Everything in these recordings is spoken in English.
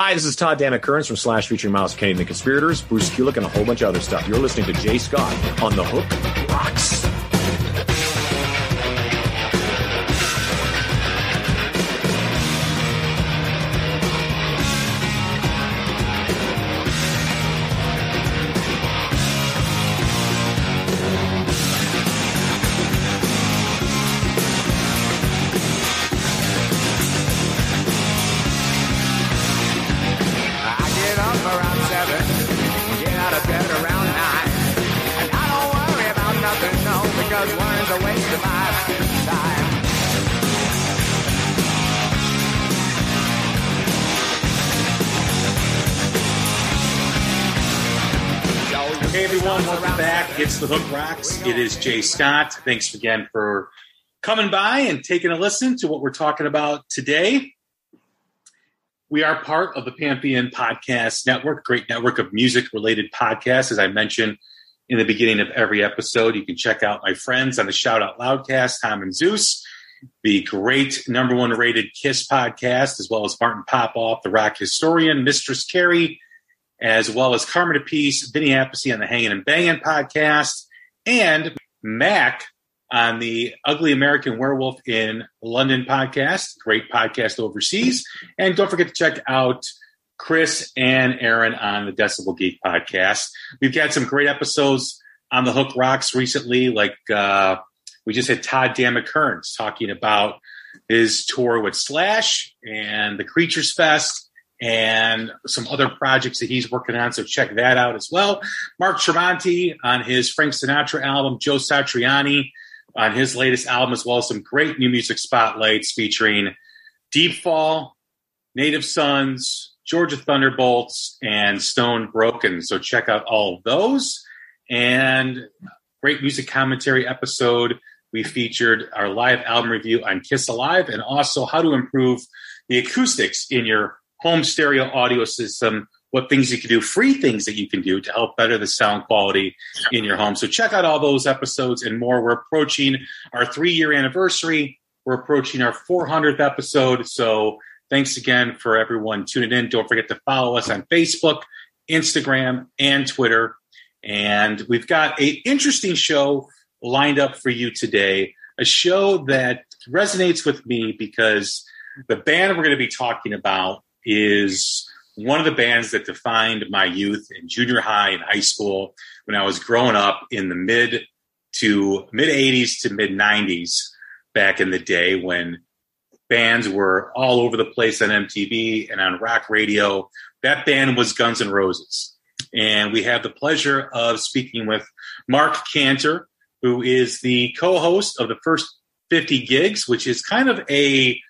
Hi, this is Todd Dammit Kerns from Slash featuring Myles Kennedy, the Conspirators, Bruce Kulick, and a whole bunch of other stuff. You're listening to Jay Scott on The Hook Rocks. Hook Rocks. It is Jay Scott. Thanks again for coming by and taking a listen to what we're talking about today. We are part of the Pantheon Podcast Network, great network of music related podcasts. As I mentioned in the beginning of every episode, you can check out my friends on the Shout Out Loudcast, Tom and Zeus, the great number one rated Kiss podcast, as well as Martin Popoff, the rock historian, Mistress Carrie, as well as Carmine Appice, Vinny Appice on the Hanging and Banging podcast, and Mac on the Ugly American Werewolf in London podcast, great podcast overseas. And don't forget to check out Chris and Aaron on the Decibel Geek podcast. We've got some great episodes on the Hook Rocks recently, like uh, we just had Todd Kerns talking about his tour with Slash and the Creatures Fest and some other projects that he's working on. So check that out as well. Mark Tremonti on his Frank Sinatra album, Joe Satriani on his latest album, as well as some great new music spotlights featuring Deep Fall, Native Sons, Georgia Thunderbolts, and Stone Broken. So check out all those. And great music commentary episode. We featured our live album review on Kiss Alive and also how to improve the acoustics in your home stereo audio system, what things you can do, free things that you can do to help better the sound quality in your home. So check out all those episodes and more. We're approaching our three year anniversary. We're approaching our 400th episode. So thanks again for everyone tuning in. Don't forget to follow us on Facebook, Instagram, and Twitter. And we've got an interesting show lined up for you today, a show that resonates with me because the band we're going to be talking about is one of the bands that defined my youth in junior high and high school when I was growing up in the mid to mid 80s to mid 90s back in the day when bands were all over the place on MTV and on rock radio. That band was Guns N' Roses. And we have the pleasure of speaking with Marc Canter, who is the co host of the first 50 gigs, which is kind of a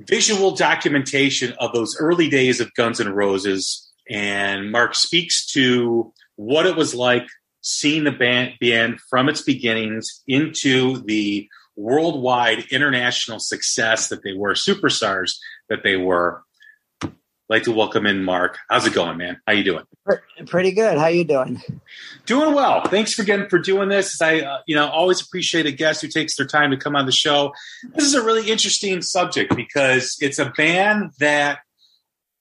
visual documentation of those early days of Guns N' Roses. And Mark speaks to what it was like seeing the band, band from its beginnings into the worldwide international success that they were, superstars that they were. Like to welcome in Mark. How's it going, man? How you doing? Pretty good. How you doing? Doing well. Thanks again for doing this. I, uh, you know, always appreciate a guest who takes their time to come on the show. This is a really interesting subject because it's a band that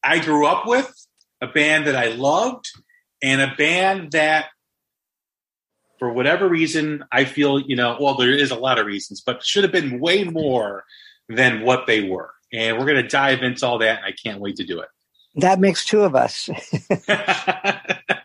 I grew up with, a band that I loved, and a band that, for whatever reason, I feel, you know, well, there is a lot of reasons, but should have been way more than what they were. and we're going to dive into all that. And I can't wait to do it. That makes two of us.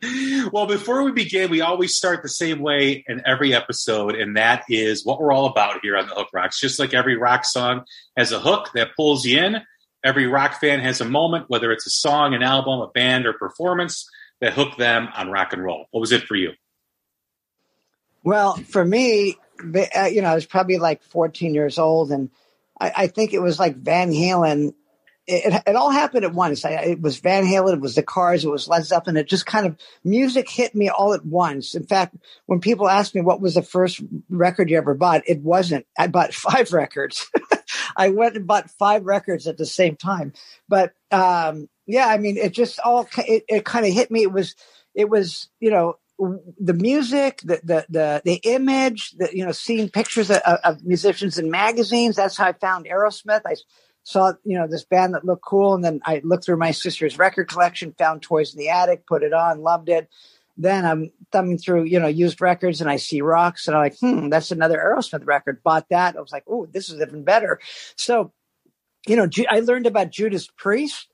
well, before we begin, we always start the same way in every episode, and that is what we're all about here on the Hook Rocks. Just like every rock song has a hook that pulls you in, every rock fan has a moment, whether it's a song, an album, a band, or performance that hooked them on rock and roll. What was it for you? Well, for me, uh, you know, I was probably like 14 years old, and I, I think it was like Van Halen it, it all happened at once. I, it was Van Halen, it was the Cars, it was Led Zeppelin. It just kind of music hit me all at once. In fact, when people ask me what was the first record you ever bought, it wasn't. I bought five records. I went and bought five records at the same time. But um, yeah, I mean, it just all it, it kind of hit me. It was it was you know the music, the the the, the image, the, you know, seeing pictures of, of musicians in magazines. That's how I found Aerosmith. I saw you know this band that looked cool and then i looked through my sister's record collection found toys in the attic put it on loved it then i'm thumbing through you know used records and i see rocks and i'm like hmm that's another aerosmith record bought that i was like oh this is even better so you know i learned about judas priest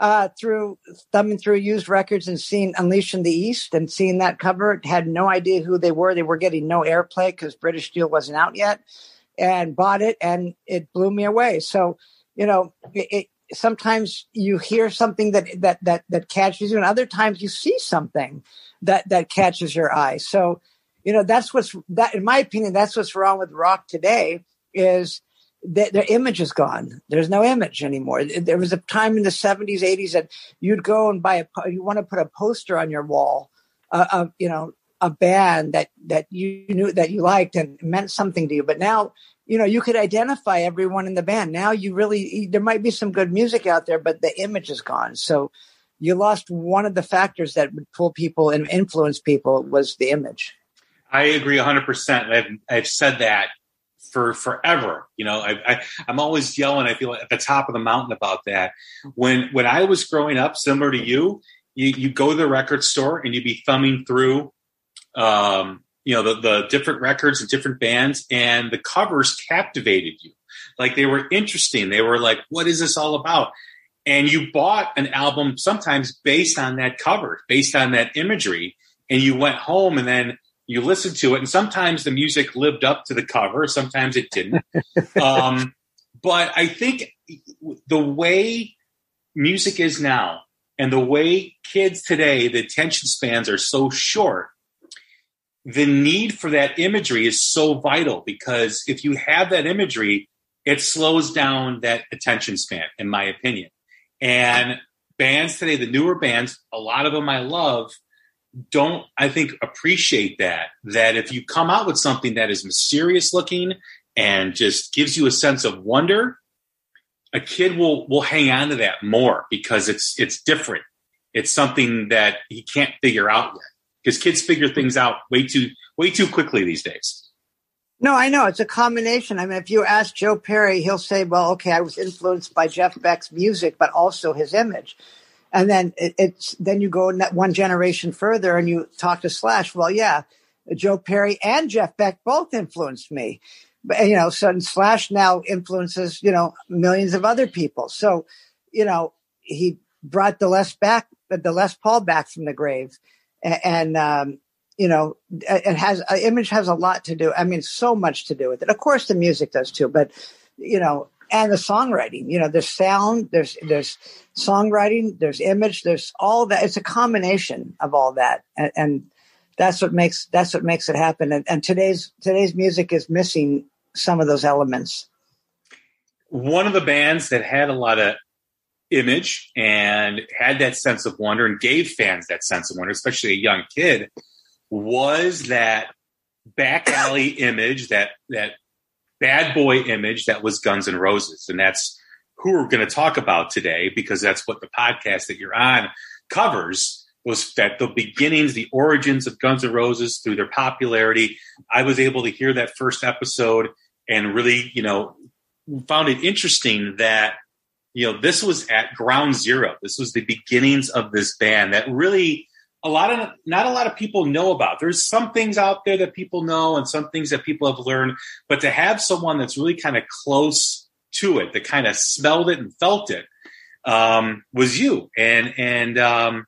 uh, through thumbing through used records and seeing Unleashed in the East and seeing that cover. Had no idea who they were. They were getting no airplay because British Steel wasn't out yet, and bought it, and it blew me away. So you know, it, it, sometimes you hear something that that that that catches you, and other times you see something that that catches your eye. So, you know, that's what's that. In my opinion, that's what's wrong with rock today. Is that their image is gone. There's no image anymore. There was a time in the 70s, 80s that you'd go and buy a, you want to put a poster on your wall uh, of, you know, a band that, that you knew that you liked and meant something to you. But now you know, you could identify everyone in the band. Now you really, there might be some good music out there, but the image is gone. So you lost one of the factors that would pull people and influence people was the image. I agree 100%. I've, I've said that for forever. You know, I, am always yelling. I feel at the top of the mountain about that. When when I was growing up, similar to you, you you go to the record store and you'd be thumbing through um, you know the, the different records and different bands and the covers captivated you. Like they were interesting. They were like what is this all about? And you bought an album sometimes based on that cover based on that imagery and you went home and then you listened to it and sometimes the music lived up to the cover sometimes it didn't. Um, but i think the way music is now and the way kids today the attention spans are so short the need for that imagery is so vital because if you have that imagery, it slows down that attention span, in my opinion. And bands today, the newer bands, a lot of them I love, don't, I think, appreciate that. That if you come out with something that is mysterious looking and just gives you a sense of wonder, a kid will will hang on to that more because it's it's different. It's something that he can't figure out yet because kids figure things out way too way too quickly these days. No, I know it's a combination. I mean, if you ask Joe Perry, he'll say, "Well, okay, I was influenced by Jeff Beck's music, but also his image." And then it, it's then you go one generation further and you talk to Slash. Well, yeah, Joe Perry and Jeff Beck both influenced me. But you know, so Slash now influences you know millions of other people. So you know, he brought the Les back, the Les Paul back from the grave and um, you know it has image has a lot to do i mean so much to do with it. Of course the music does too but you know and the songwriting you know there's sound there's there's songwriting there's image there's all that it's a combination of all that and, and that's what makes that's what makes it happen and, and today's today's music is missing some of those elements. One of the bands that had a lot of image and had that sense of wonder and gave fans that sense of wonder, especially a young kid, was that back alley image, that that bad boy image that was Guns N' Roses. And that's who we're going to talk about today because that's what the podcast that you're on covers was that the beginnings, the origins of Guns N' Roses through their popularity. I was able to hear that first episode and really, you know, found it interesting that you know, this was at ground zero. This was the beginnings of this band that really a lot of not a lot of people know about. There's some things out there that people know and some things that people have learned, but to have someone that's really kind of close to it, that kind of smelled it and felt it, um, was you. And and um,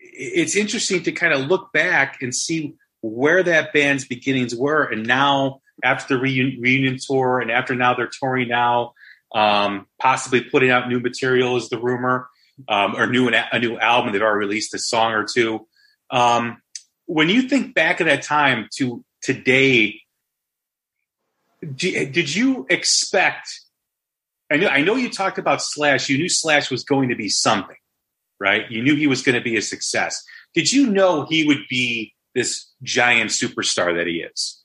it's interesting to kind of look back and see where that band's beginnings were, and now after the reunion, reunion tour, and after now they're touring now, um, possibly putting out new material is the rumor, um, or new a new album. They've already released a song or two. Um, when you think back at that time to today, did you expect? I know, I know you talked about Slash. You knew Slash was going to be something, right? You knew he was going to be a success. Did you know he would be this giant superstar that he is?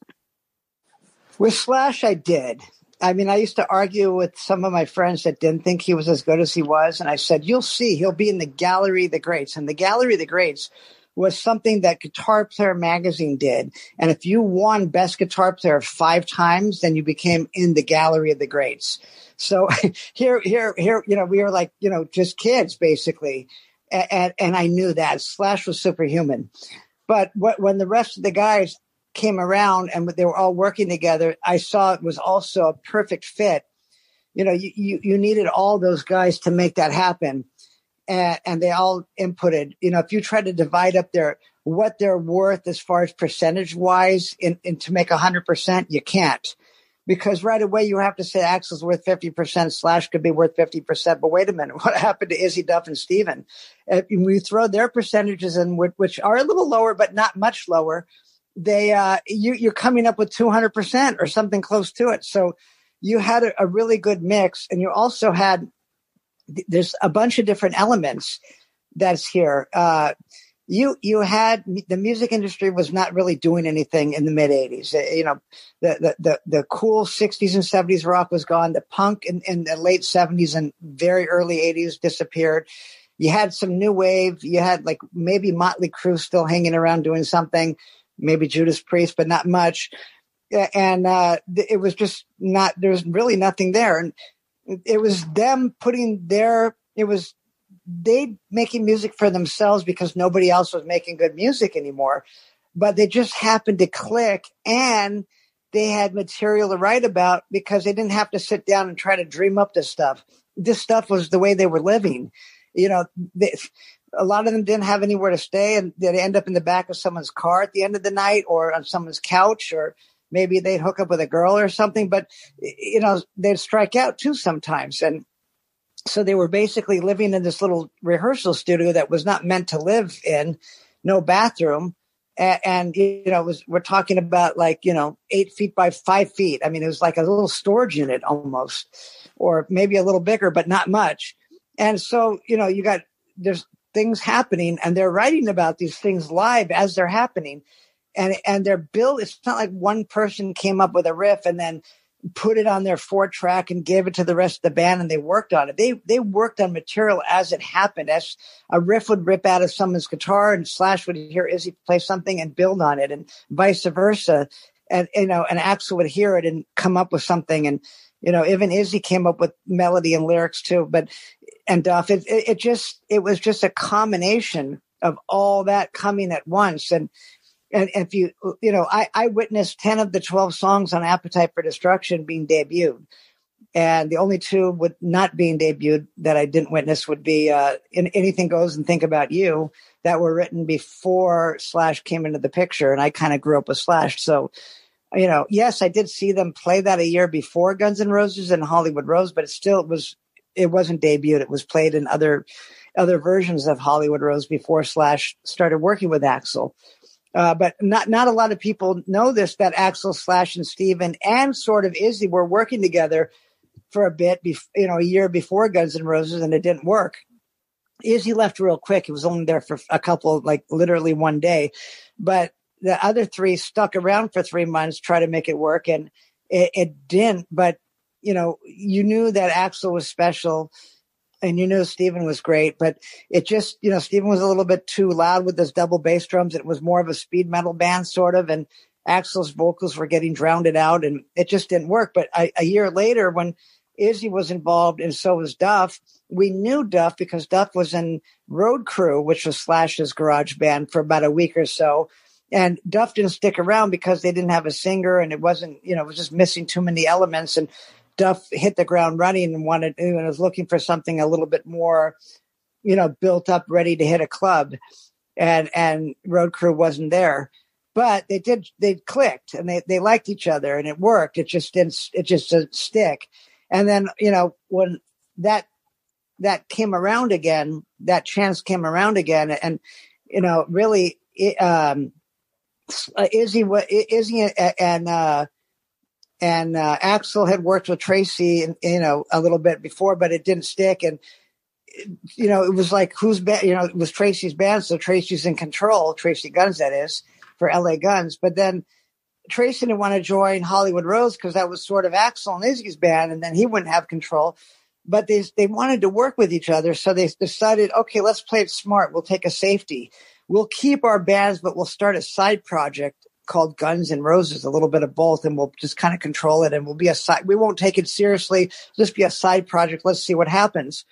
With Slash, I did. I mean, I used to argue with some of my friends that didn't think he was as good as he was. And I said, you'll see, he'll be in the Gallery of the Greats. And the Gallery of the Greats was something that Guitar Player magazine did. And if you won Best Guitar Player five times, then you became in the Gallery of the Greats. So here, here, here, you know, we were like, you know, just kids basically. And, and I knew that Slash was superhuman. But when the rest of the guys came around and they were all working together, I saw it was also a perfect fit. You know, you, you, you needed all those guys to make that happen. And, and they all inputted. You know, if you try to divide up their what they're worth as far as percentage wise in, in to make a hundred percent, you can't. Because right away you have to say Axl's worth 50%, Slash could be worth 50%. But wait a minute, what happened to Izzy Duff and Steven? If you throw their percentages in, which are a little lower, but not much lower, they uh, you, you're coming up with 200% or something close to it. So you had a, a really good mix, and you also had there's a bunch of different elements that's here. Uh, you you had the music industry was not really doing anything in the mid 80s uh, you know the, the the the, cool 60s and 70s rock was gone. The punk in, in the late 70s and very early 80s disappeared. You had some new wave. You had like maybe motley crue still hanging around doing something maybe Judas Priest, but not much. And uh, it was just not. There was really nothing there, and it was them putting their. It was they making music for themselves because nobody else was making good music anymore. But they just happened to click, and they had material to write about because they didn't have to sit down and try to dream up this stuff. This stuff was the way they were living. You know, they, a lot of them didn't have anywhere to stay and they'd end up in the back of someone's car at the end of the night or on someone's couch or maybe they'd hook up with a girl or something but you know they'd strike out too sometimes. And so they were basically living in this little rehearsal studio that was not meant to live in no bathroom. And, you know was we're talking about like you know eight feet by five feet. I mean it was like a little storage unit almost or maybe a little bigger but not much. And so you know you got there's things happening and they're writing about these things live as they're happening. And, and they're built, it's not like one person came up with a riff and then put it on their four track and gave it to the rest of the band and they worked on it. They, they worked on material as it happened. As a riff would rip out of someone's guitar and Slash would hear Izzy play something and build on it and vice versa. And, you know, and Axl would hear it and come up with something. And, you know, even Izzy came up with melody and lyrics too. But and Duff. It, it, it just it was just a combination of all that coming at once. And and if you you know, I, I witnessed ten of the twelve songs on Appetite for Destruction being debuted. And the only two would not being debuted that I didn't witness would be uh, in Anything Goes and Think About You that were written before Slash came into the picture. And I kind of grew up with Slash. So, you know, yes, I did see them play that a year before Guns N' Roses and Hollywood Rose, but it still was it wasn't debuted. It was played in other other versions of Hollywood Rose before Slash started working with Axl. Uh, but not not a lot of people know this that Axl Slash and Steven and sort of Izzy were working together for a bit, bef- you know, a year before Guns N' Roses, and it didn't work. Izzy left real quick. He was only there for a couple, like literally one day, but the other three stuck around for three months, try to make it work, and it, it didn't. But you know, you knew that Axl was special and you knew Steven was great, but it just, you know, Steven was a little bit too loud with his double bass drums. It was more of a speed metal band sort of, and Axl's vocals were getting drowned out and it just didn't work. But a year later, when Izzy was involved and so was Duff, we knew Duff because Duff was in Road Crew, which was Slash's garage band for about a week or so. And Duff didn't stick around because they didn't have a singer and it wasn't, you know, it was just missing too many elements. And Duff hit the ground running and wanted and was looking for something a little bit more, you know, built up, ready to hit a club, and and Road Crew wasn't there. But they did they clicked and they, they liked each other and it worked. It just didn't it just didn't stick. And then, you know, when that that came around again, that chance came around again, and you know, really, it, um, Izzy, what, Izzy, and uh, and uh, Axl had worked with Tracii, you know, a little bit before, but it didn't stick, and you know, it was like who's band, you know, it was Tracii's band, so Tracii's in control, Tracii Guns, that is, for LA Guns, but then. Tracii didn't want to join Hollywood Rose because that was sort of Axl and Izzy's band, and then he wouldn't have control but they they wanted to work with each other, so they decided, okay, let's play it smart. We'll take a safety. We'll keep our bands, but we'll start a side project called Guns and Roses, a little bit of both, and we'll just kind of control it. And we'll be a side. We won't take it seriously. Just be a side project. Let's see what happens.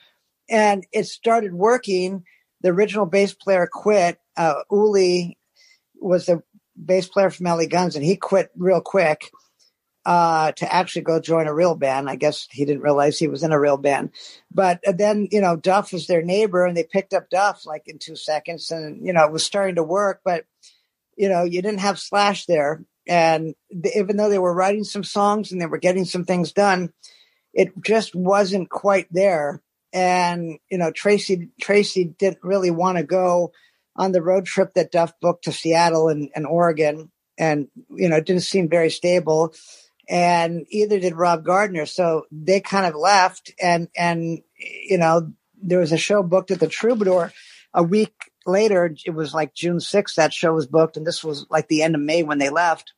And it started working. The original bass player quit. Uh, Ole was the bass player from LA Guns, and he quit real quick uh, to actually go join a real band. I guess he didn't realize he was in a real band. But then, you know, Duff was their neighbor and they picked up Duff like in two seconds and, you know, it was starting to work. But, you know, you didn't have Slash there. And even though they were writing some songs and they were getting some things done, it just wasn't quite there. And, you know, Tracii, Tracii didn't really want to go on the road trip that Duff booked to Seattle and, and Oregon. And, you know, it didn't seem very stable and either did Rob Gardner. So they kind of left, and and you know there was a show booked at the Troubadour a week later. It was like June sixth. That show was booked, and this was like the end of May when they left.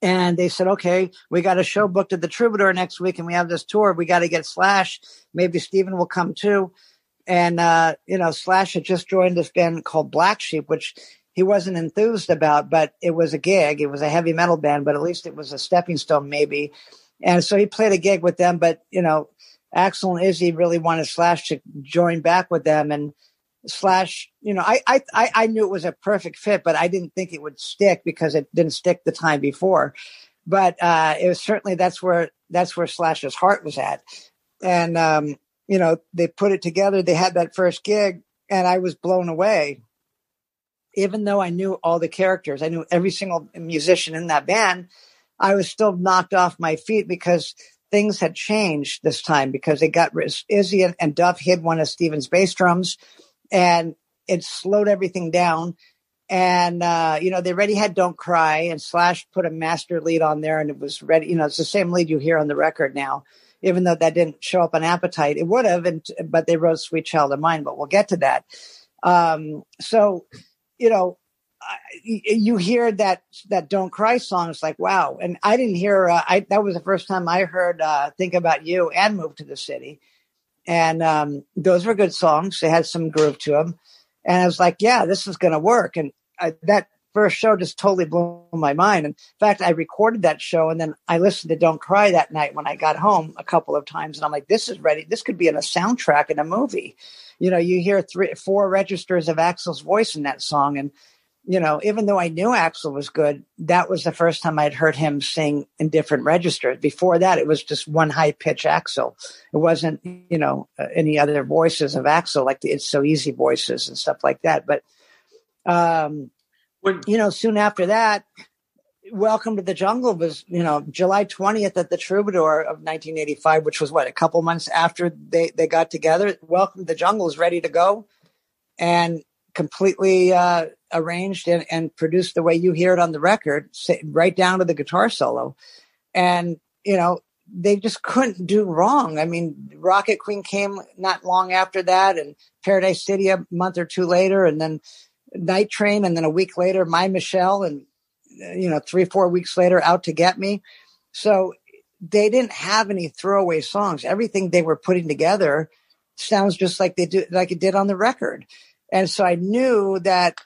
And they said, okay, we got a show booked at the Troubadour next week, and we have this tour. We got to get Slash. Maybe Steven will come too. And uh, you know, Slash had just joined this band called Black Sheep, which he wasn't enthused about, but it was a gig. It was a heavy metal band, but at least it was a stepping stone, maybe. And so he played a gig with them, but you know, Axl and Izzy really wanted Slash to join back with them, and Slash, you know, I I I knew it was a perfect fit, but I didn't think it would stick because it didn't stick the time before. But uh, it was certainly that's where that's where Slash's heart was at, and um, you know, they put it together. They had that first gig, and I was blown away even though I knew all the characters, I knew every single musician in that band, I was still knocked off my feet because things had changed this time because they got Izzy and, and Duff hid one of Steven's bass drums and it slowed everything down. And, uh, you know, they already had Don't Cry and Slash put a master lead on there and it was ready. You know, it's the same lead you hear on the record now, even though that didn't show up on Appetite. It would have, and, but they wrote Sweet Child of Mine, but we'll get to that. Um, so you know, you hear that that "Don't Cry" song. It's like wow, and I didn't hear. Uh, I that was the first time I heard uh, "Think About You" and "Move to the City," and um, those were good songs. They had some groove to them, and I was like, yeah, this is going to work. And I, that first show just totally blew my mind. And in fact, I recorded that show and then I listened to Don't Cry that night when I got home a couple of times. And I'm like, this is ready. This could be in a soundtrack in a movie you know, you hear three, four registers of Axl's voice in that song. And, you know, even though I knew Axl was good, that was the first time I'd heard him sing in different registers. Before that, it was just one high pitch Axl. It wasn't, you know, uh, any other voices of Axl, like the It's So Easy voices and stuff like that. But, um, when, you know, soon after that, Welcome to the Jungle was, you know, July 20th at the Troubadour of 1985, which was what, a couple months after they, they got together. Welcome to the Jungle is ready to go and completely uh, arranged and, and produced the way you hear it on the record, right down to the guitar solo. And, you know, they just couldn't do wrong. I mean, Rocket Queen came not long after that and Paradise City a month or two later and then Night Train and then a week later My Michelle and you know, three, four weeks later, out to get me. So they didn't have any throwaway songs. Everything they were putting together sounds just like they do, like it did on the record. And so I knew that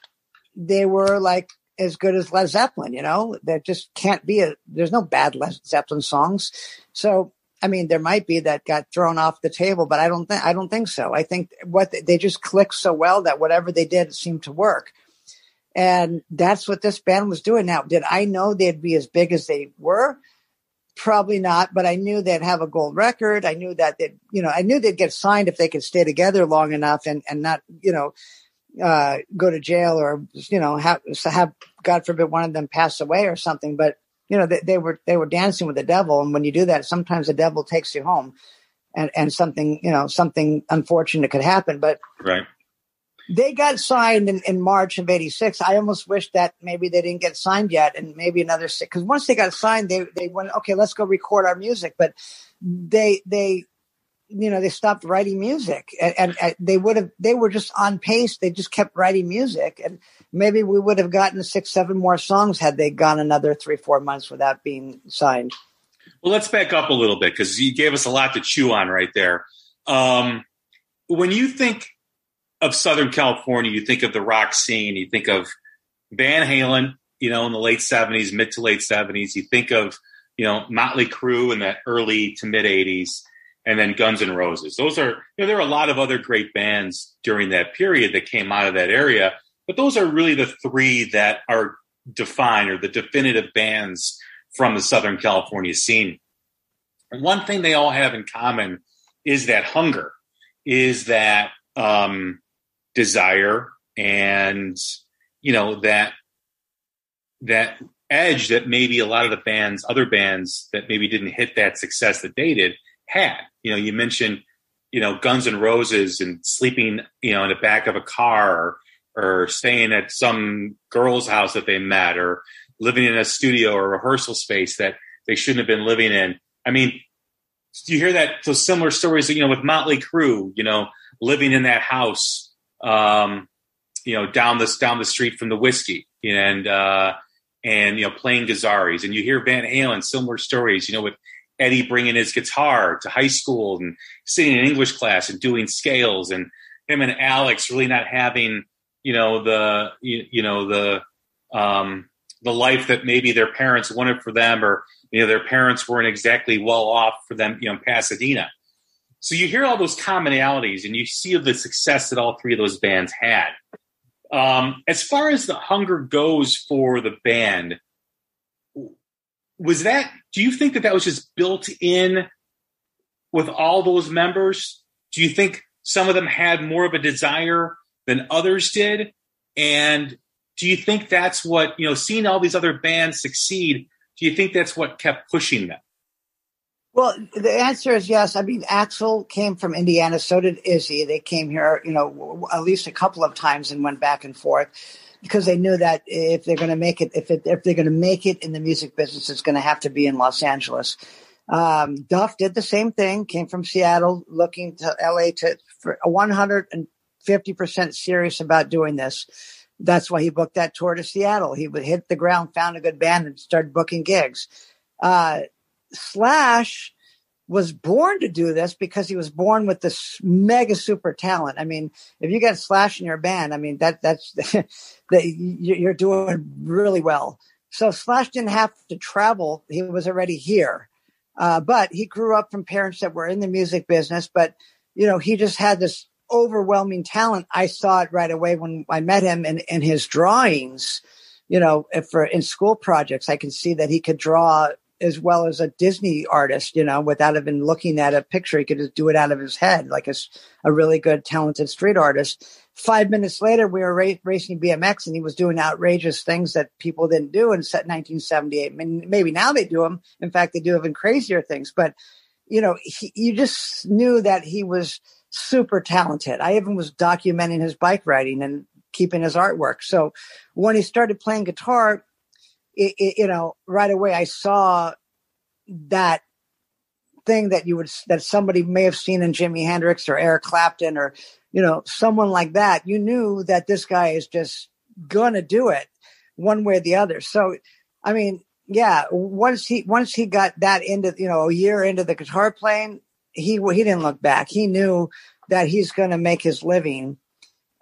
they were like as good as Led Zeppelin, you know, there just can't be a, there's no bad Led Zeppelin songs. So, I mean, there might be that got thrown off the table, but I don't think, I don't think so. I think what they just clicked so well that whatever they did seemed to work. And that's what this band was doing. Now, did I know they'd be as big as they were? probably not, but I knew they'd have a gold record. I knew that they'd, you know, I knew they'd get signed if they could stay together long enough and and not, you know, uh, go to jail or you know have have God forbid one of them pass away or something. But you know, they, they were they were dancing with the devil, and when you do that, sometimes the devil takes you home, and and something you know something unfortunate could happen. But Right. they got signed in, in March of '86. I almost wish that maybe they didn't get signed yet, and maybe another six. Because once they got signed, they they went okay. Let's go record our music. But they they you know they stopped writing music, and, and, and they would have they were just on pace. They just kept writing music, and maybe we would have gotten six seven more songs had they gone another three four months without being signed. Well, let's back up a little bit because you gave us a lot to chew on right there. Um, when you think of Southern California, you think of the rock scene, you think of Van Halen, you know, in the late 70s, mid to late 70s. You think of, you know, Motley Crue in the early to mid 80s, and then Guns N' Roses. Those are, you know, there are a lot of other great bands during that period that came out of that area, but those are really the three that are defined or the definitive bands from the Southern California scene. And one thing they all have in common is that hunger, is that um, desire, and you know that that edge that maybe a lot of the bands, other bands that maybe didn't hit that success that they did, had. You know, you mentioned you know Guns and Roses and sleeping you know in the back of a car or, staying at some girl's house that they met or living in a studio or rehearsal space that they shouldn't have been living in. I mean, do you hear that those similar stories, you know, with Motley Crue, you know, living in that house, um, you know, down this down the street from the Whisky, and uh, and you know, playing Gazzarri's, and you hear Van Halen similar stories, you know, with Eddie bringing his guitar to high school and sitting in English class and doing scales, and him and Alex really not having, you know, the you, you know the um, the life that maybe their parents wanted for them, or you know their parents weren't exactly well off for them, you know, in Pasadena. So you hear all those commonalities, and you see the success that all three of those bands had. Um, as far as the hunger goes for the band, was that? Do you think that that was just built in with all those members? Do you think some of them had more of a desire than others did? And do you think that's what you know seeing all these other bands succeed do you think that's what kept pushing them Well, the answer is yes. I mean, Axl came from Indiana, so did Izzy. They came here, you know, at least a couple of times and went back and forth because they knew that if they're going to make it, if it, if they're going to make it in the music business, it's going to have to be in Los Angeles. Um, Duff did the same thing. Came from Seattle, looking to LA to for 150 percent serious about doing this. That's why he booked that tour to Seattle. He would hit the ground, found a good band, and started booking gigs. Uh, Slash was born to do this because he was born with this mega super talent. I mean, if you get Slash in your band, I mean that that's that you're doing really well. So Slash didn't have to travel; he was already here. Uh, but he grew up from parents that were in the music business. But you know, he just had this overwhelming talent. I saw it right away when I met him in, in his drawings. You know, for in school projects, I can see that he could draw as well as a Disney artist, you know, without even looking at a picture. He could just do it out of his head, like a, a really good, talented street artist. Five minutes later, we were ra- racing BMX and he was doing outrageous things that people didn't do in 1978. I mean, maybe now they do them. In fact, they do even crazier things, but you know, he, you just knew that he was super talented. I even was documenting his bike riding and keeping his artwork. So when he started playing guitar, it, it, you know, right away I saw that thing that you would that somebody may have seen in Jimi Hendrix or Eric Clapton or you know someone like that. You knew that this guy is just gonna do it one way or the other. So, I mean, yeah, once he once he got that into you know a year into the guitar playing, he he didn't look back. He knew that he's to make his living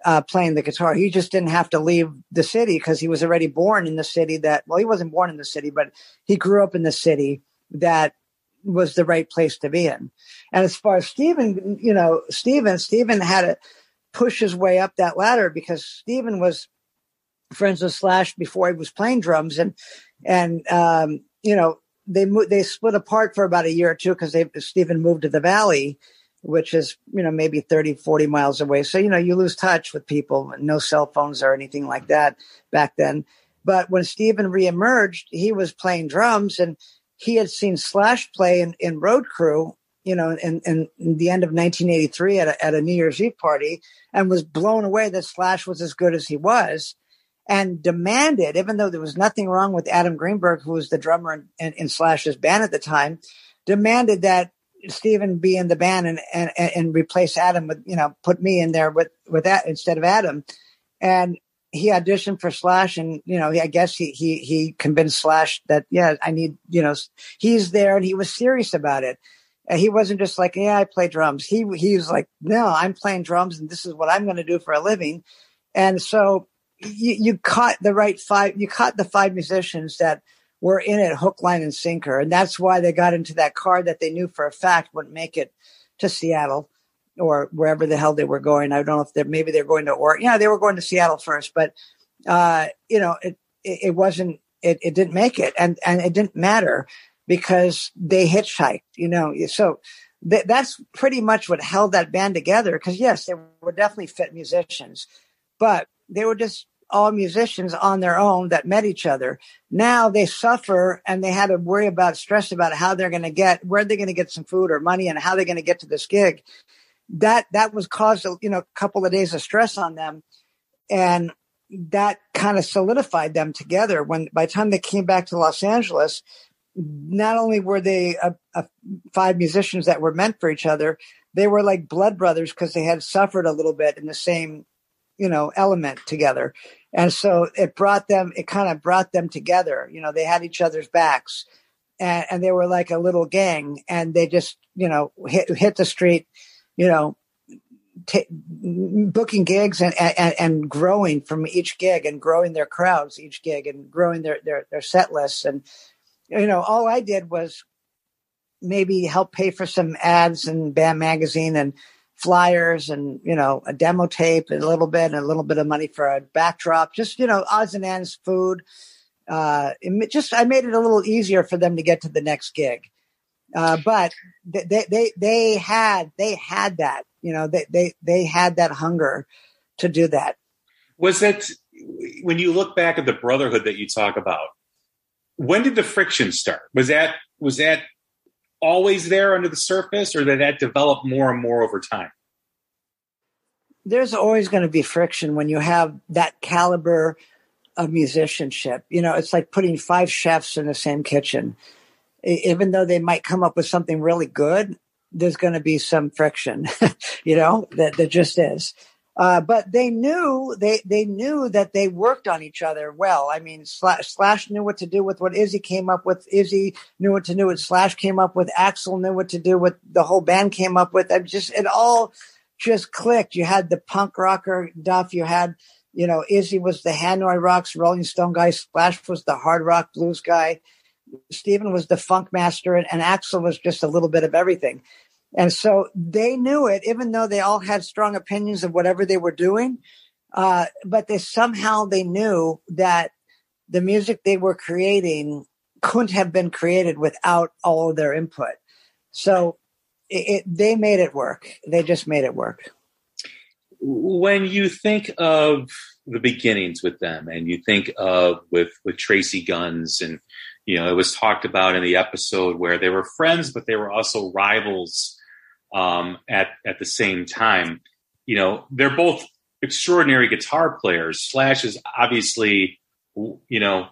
uh, playing the guitar. He just didn't have to leave the city because he was already born in the city that, well, he wasn't born in the city, but he grew up in the city that was the right place to be in. And as far as Steven, you know, Steven, Steven had to push his way up that ladder because Steven was friends with Slash before he was playing drums. And, and, um, you know, they moved, they split apart for about a year or two because Steven moved to the Valley, which is, you know, maybe 30, 40 miles away. So, you know, you lose touch with people, no cell phones or anything like that back then. But when Steven reemerged, he was playing drums and he had seen Slash play in, in Road Crew, you know, in, in, in the end of 1983 at a, at a New Year's Eve party and was blown away that Slash was as good as he was and demanded, even though there was nothing wrong with Adam Greenberg, who was the drummer in, in, in Slash's band at the time, demanded that Steven be in the band and, and, and replace Adam with, you know, put me in there with, with that instead of Adam. And he auditioned for Slash and, you know, I guess he, he, he convinced Slash that, yeah, I need, you know, he's there and he was serious about it. And he wasn't just like, yeah, I play drums. He, he was like, no, I'm playing drums and this is what I'm going to do for a living. And so you, you caught the right five, you caught the five musicians that, were in it hook, line, and sinker. And that's why they got into that car that they knew for a fact wouldn't make it to Seattle or wherever the hell they were going. I don't know if they're maybe they're going to Oregon. Yeah, they were going to Seattle first, but uh, you know, it, it, it wasn't it, it didn't make it and and it didn't matter because they hitchhiked, you know. So th- that's pretty much what held that band together. Because yes, they were definitely fit musicians, but they were just all musicians on their own that met each other. Now they suffer and they had to worry about stress about how they're going to get, where they're going to get some food or money and how they're going to get to this gig. That, that was caused, you know, a couple of days of stress on them. And that kind of solidified them together when by the time they came back to Los Angeles, not only were they a, a five musicians that were meant for each other, they were like blood brothers because they had suffered a little bit in the same, you know, element together. And so it brought them, it kind of brought them together. You know, they had each other's backs and, and they were like a little gang and they just, you know, hit, hit the street, you know, t- booking gigs and, and, and growing from each gig and growing their crowds each gig and growing their, their, their set lists. And, you know, all I did was maybe help pay for some ads in Bam Magazine and, flyers and you know a demo tape and a little bit and a little bit of money for a backdrop just you know odds and ends food. Uh just i made it a little easier for them to get to the next gig. Uh but they they they had they had that you know they they they had that hunger to do that. Was it when you look back at the brotherhood that you talk about when did the friction start? Was that was that always there under the surface, or did that develop more and more over time? There's always going to be friction when you have that caliber of musicianship. You know, it's like putting five chefs in the same kitchen. Even though they might come up with something really good, there's going to be some friction, you know, that, that just is. Uh, but they knew they they knew that they worked on each other well. I mean, Slash, Slash knew what to do with what Izzy came up with. Izzy knew what to do with Slash came up with. Axl knew what to do with the whole band came up with. It just it all just clicked. You had the punk rocker Duff. You had you know Izzy was the Hanoi Rocks Rolling Stone guy. Slash was the hard rock blues guy. Steven was the funk master, and, and Axl was just a little bit of everything. And so they knew it, even though they all had strong opinions of whatever they were doing. Uh, but they somehow they knew that the music they were creating couldn't have been created without all of their input. So it, it, they made it work. They just made it work. When you think of the beginnings with them, and you think of with with Tracii Guns, and you know it was talked about in the episode where they were friends, but they were also rivals um, at at the same time. You know, they're both extraordinary guitar players. Slash is obviously, you know,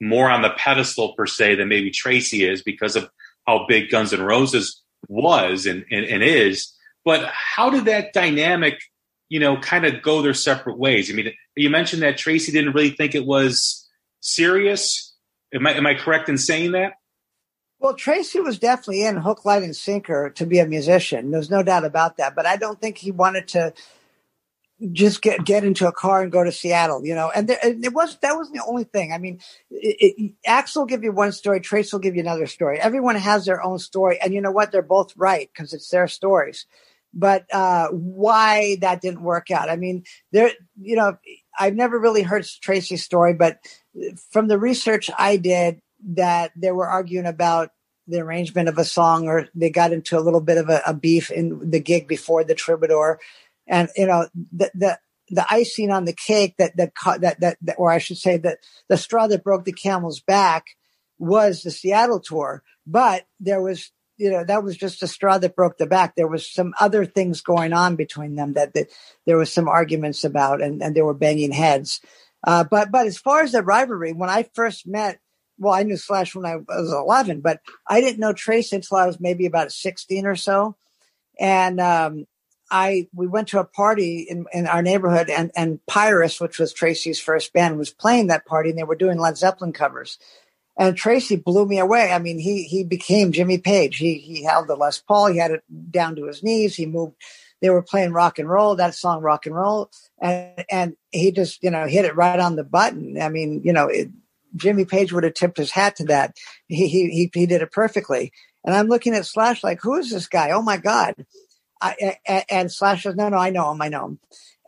more on the pedestal per se than maybe Tracii is because of how big Guns N' Roses was and, and, and is. But how did that dynamic, you know, kind of go their separate ways? I mean, you mentioned that Tracii didn't really think it was serious. Am I, am I correct in saying that? Well, Tracii was definitely in hook, line, and sinker to be a musician. There's no doubt about that. But I don't think he wanted to just get get into a car and go to Seattle, you know. And there, it was that wasn't the only thing. I mean, it, it, Axl will give you one story, Trace will give you another story. Everyone has their own story, and you know what? They're both right because it's their stories. But uh, why that didn't work out? I mean, there, you know, I've never really heard Tracii's story, but from the research I did, that they were arguing about the arrangement of a song, or they got into a little bit of a, a beef in the gig before the Troubadour, and you know the the the icing on the cake that that that that, that or I should say that the straw that broke the camel's back was the Seattle tour, but there was you know that was just a straw that broke the back. There was some other things going on between them that, that there was some arguments about, and, and they were banging heads. Uh, but but as far as the rivalry, when I first met, well, I knew Slash when I was eleven, but I didn't know Trace until I was maybe about sixteen or so. And um, I we went to a party in, in our neighborhood, and and Pyrus, which was Tracii's first band, was playing that party, and they were doing Led Zeppelin covers. And Tracii blew me away. I mean, he he became Jimmy Page. He he held the Les Paul. He had it down to his knees. He moved. They were playing rock and roll. That song, rock and roll, and and he just you know hit it right on the button. I mean, you know, it, Jimmy Page would have tipped his hat to that. He he he, did it perfectly. And I'm looking at Slash like, who is this guy? Oh my god! I, and Slash says, no, no, I know him. I know him.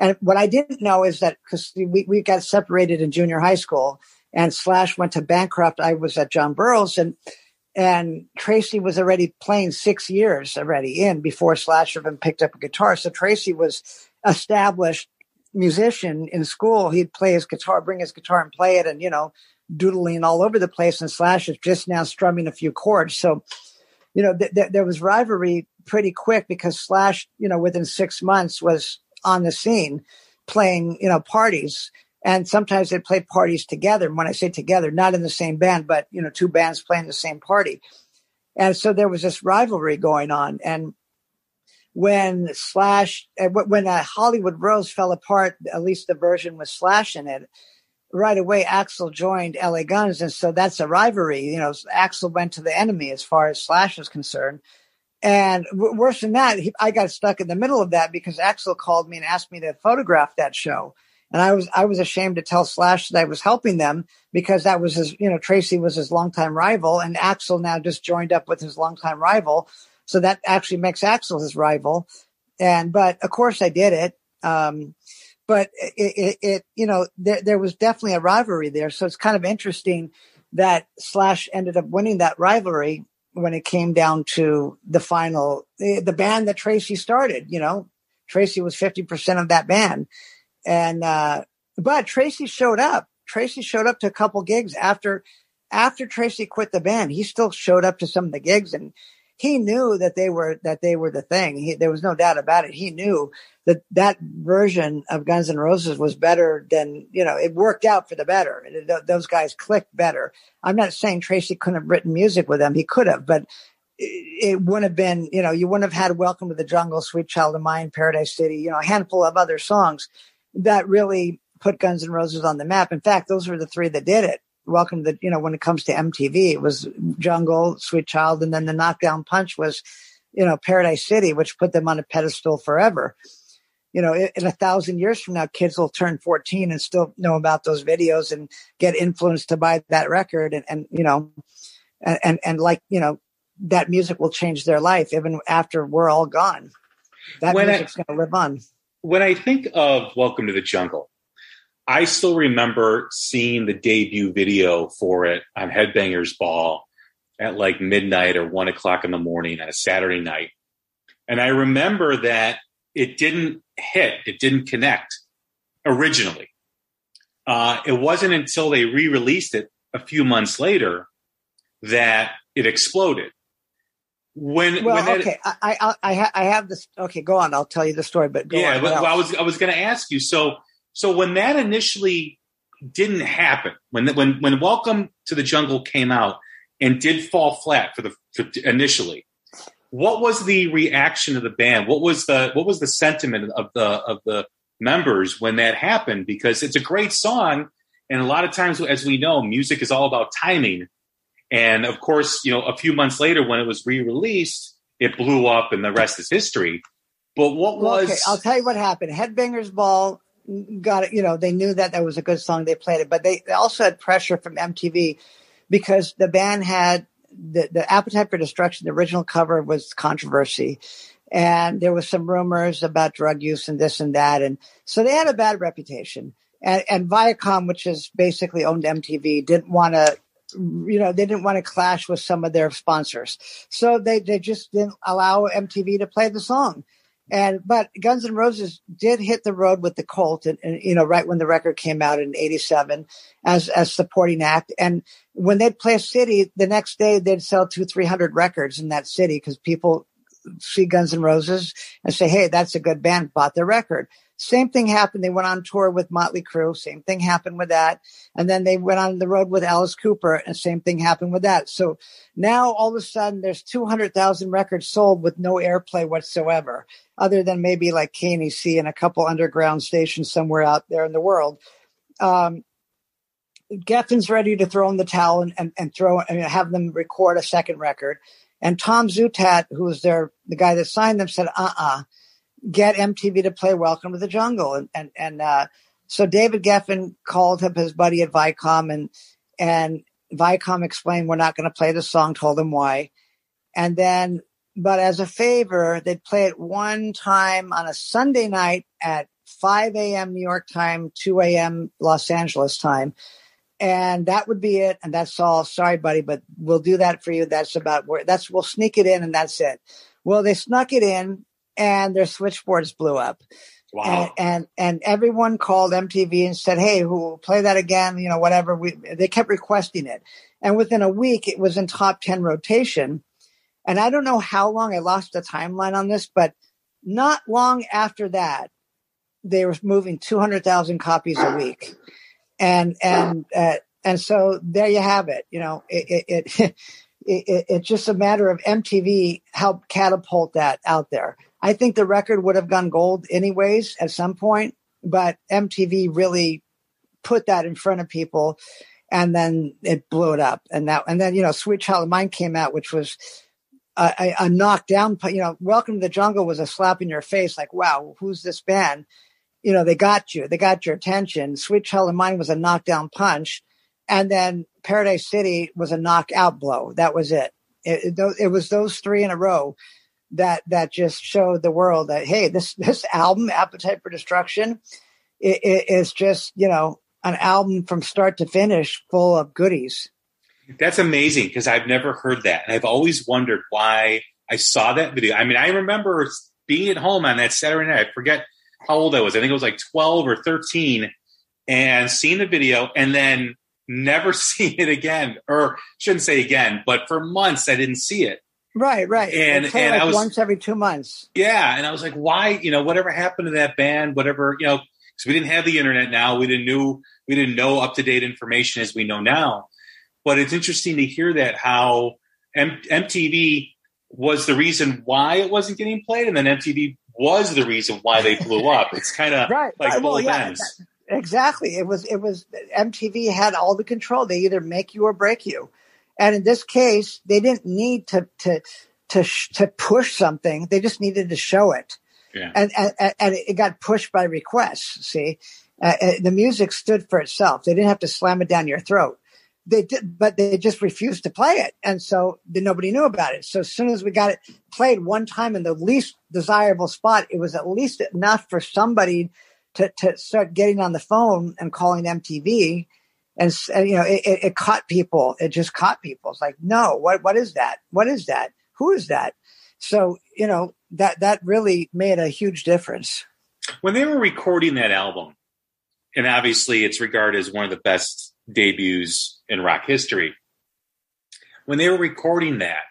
And what I didn't know is that because we, we got separated in junior high school and Slash went to Bancroft. I was at John Burroughs and, and Tracii was already playing six years already in before Slash even picked up a guitar. So Tracii was established musician in school. He'd play his guitar, bring his guitar and play it and, you know, doodling all over the place. And Slash is just now strumming a few chords. So, you know, th- th- there was rivalry pretty quick because Slash, you know, within six months was on the scene playing, you know, parties. And sometimes they play parties together. And when I say together, not in the same band, but, you know, two bands playing the same party. And so there was this rivalry going on. And when Slash, uh, when uh, Hollywood Rose fell apart, at least the version with Slash in it, right away Axl joined LA Guns. And so that's a rivalry. You know, Axl went to the enemy as far as Slash is concerned. And worse than that, he, I got stuck in the middle of that because Axl called me and asked me to photograph that show. And I was I was ashamed to tell Slash that I was helping them because that was his you know Tracii was his longtime rival and Axl now just joined up with his longtime rival, so that actually makes Axl his rival. And but of course I did it. Um, but it, it, it, you know there there was definitely a rivalry there, so it's kind of interesting that Slash ended up winning that rivalry when it came down to the final, the, the band that Tracii started, you know, Tracii was 50% of that band. And, uh, but Tracii showed up. Tracii showed up to a couple gigs after, after Tracii quit the band. He still showed up to some of the gigs and he knew that they were that they were the thing. He, there was no doubt about it. He knew that that version of Guns N' Roses was better than you know. It worked out for the better. Those guys clicked better. I'm not saying Tracii couldn't have written music with them. He could have, but it, it wouldn't have been. You know, you wouldn't have had "Welcome to the Jungle," "Sweet Child of Mine," "Paradise City." You know, a handful of other songs that really put Guns N' Roses on the map. In fact, those were the three that did it welcome to, the, you know, when it comes to MTV, it was Jungle, Sweet Child, and then the knockdown punch was, you know, Paradise City, which put them on a pedestal forever. You know, in, in a thousand years from now, kids will turn 14 and still know about those videos and get influenced to buy that record. And, and you know, and, and, and like, you know, that music will change their life even after we're all gone. That when music's going to live on. When I think of Welcome to the Jungle, I still remember seeing the debut video for it on Headbangers Ball at like midnight or one o'clock in the morning on a Saturday night. And I remember that it didn't hit, it didn't connect originally. Uh, it wasn't until they re released it a few months later that it exploded. When, well, when okay, I, I, I, I, have this. Okay, go on. I'll tell you the story. But yeah, on, well, I was, I was going to ask you. So, so when that initially didn't happen, when when when Welcome to the Jungle came out and did fall flat for the for initially, what was the reaction of the band? What was the what was the sentiment of the of the members when that happened? Because it's a great song, and a lot of times, as we know, music is all about timing. And of course, you know, a few months later, when it was re-released, it blew up, and the rest is history. But what was? Okay, I'll tell you what happened. Headbangers Ball got it. You know, they knew that that was a good song. They played it, but they, they also had pressure from MTV because the band had the, the Appetite for Destruction. The original cover was controversy, and there was some rumors about drug use and this and that, and so they had a bad reputation. And, and Viacom, which is basically owned MTV, didn't want to you know, they didn't want to clash with some of their sponsors. So they, they just didn't allow MTV to play the song. And, but Guns N' Roses did hit the road with the Cult and, and you know, right when the record came out in 87 as, as supporting act. And when they'd play a city, the next day they'd sell two, 300 records in that city because people see Guns N' Roses and say, Hey, that's a good band, bought their record. Same thing happened. They went on tour with Motley Crue. Same thing happened with that. And then they went on the road with Alice Cooper and same thing happened with that. So now all of a sudden there's 200,000 records sold with no airplay whatsoever, other than maybe like KNAC and a couple underground stations somewhere out there in the world. Um, Geffen's ready to throw in the towel and, and, and throw and have them record a second record. And Tom Zutaut, who was their the guy that signed them, said, "Uh, uh get MTV to play Welcome to the Jungle. And, and, and, uh, so David Geffen called up his buddy at Viacom and, and Viacom explained we're not going to play the song, told him why. And then, but as a favor, they'd play it one time on a Sunday night at 5 a.m. New York time, 2 a.m. Los Angeles time. And that would be it. And that's all. Sorry, buddy, but we'll do that for you. That's about where that's, we'll sneak it in and that's it. Well, they snuck it in and their switchboards blew up. Wow. And, and, and everyone called MTV and said, "Hey, who will play that again?" You know, whatever. We they kept requesting it, and within a week, it was in top ten rotation. And I don't know how long I lost the timeline on this, but not long after that, they were moving two hundred thousand copies a week, and and uh, and so there you have it. You know, it it, it, it it's just a matter of MTV helped catapult that out there. I think the record would have gone gold anyways at some point, but MTV really put that in front of people and then it blew it up. And that, and then, you know, Sweet Child of Mine came out, which was a, a, a knockdown, you know, Welcome to the Jungle was a slap in your face. Like, wow, who's this band? You know, they got you, they got your attention. Sweet Child of Mine was a knockdown punch. And then Paradise City was a knockout blow. That was it. It, it, it was those three in a row that that just showed the world that hey, this this album, Appetite for Destruction, it, it is just you know an album from start to finish full of goodies. That's amazing because I've never heard that, and I've always wondered why I saw that video. I mean, I remember being at home on that Saturday night. I forget how old I was. I think it was like twelve or thirteen, and seeing the video, and then never seeing it again, or shouldn't say again, but for months I didn't see it. Right, right. And and like I was once every two months. yeah, and I was like, why? You know, whatever happened to that band? Whatever, you know, because we didn't have the internet now. We didn't knew we didn't know up to date information as we know now. But it's interesting to hear that how M- MTV was the reason why it wasn't getting played, and then MTV was the reason why they blew up. It's kind of Right, like. Well, yeah. Exactly. It was it was MTV had all the control. They either make you or break you. And in this case, they didn't need to to to sh- to push something. They just needed to show it. Yeah. And and, and it got pushed by requests. See, uh, uh, the music stood for itself. They didn't have to slam it down your throat. They did, but they just refused to play it, and so nobody knew about it. So as soon as we got it played one time in the least desirable spot, it was at least enough for somebody to to start getting on the phone and calling MTV and, and you know it, it, it caught people it just caught people it's like no what what is that what is that who is that so you know that that really made a huge difference when they were recording that album, and obviously it's regarded as one of the best debuts in rock history. When they were recording that,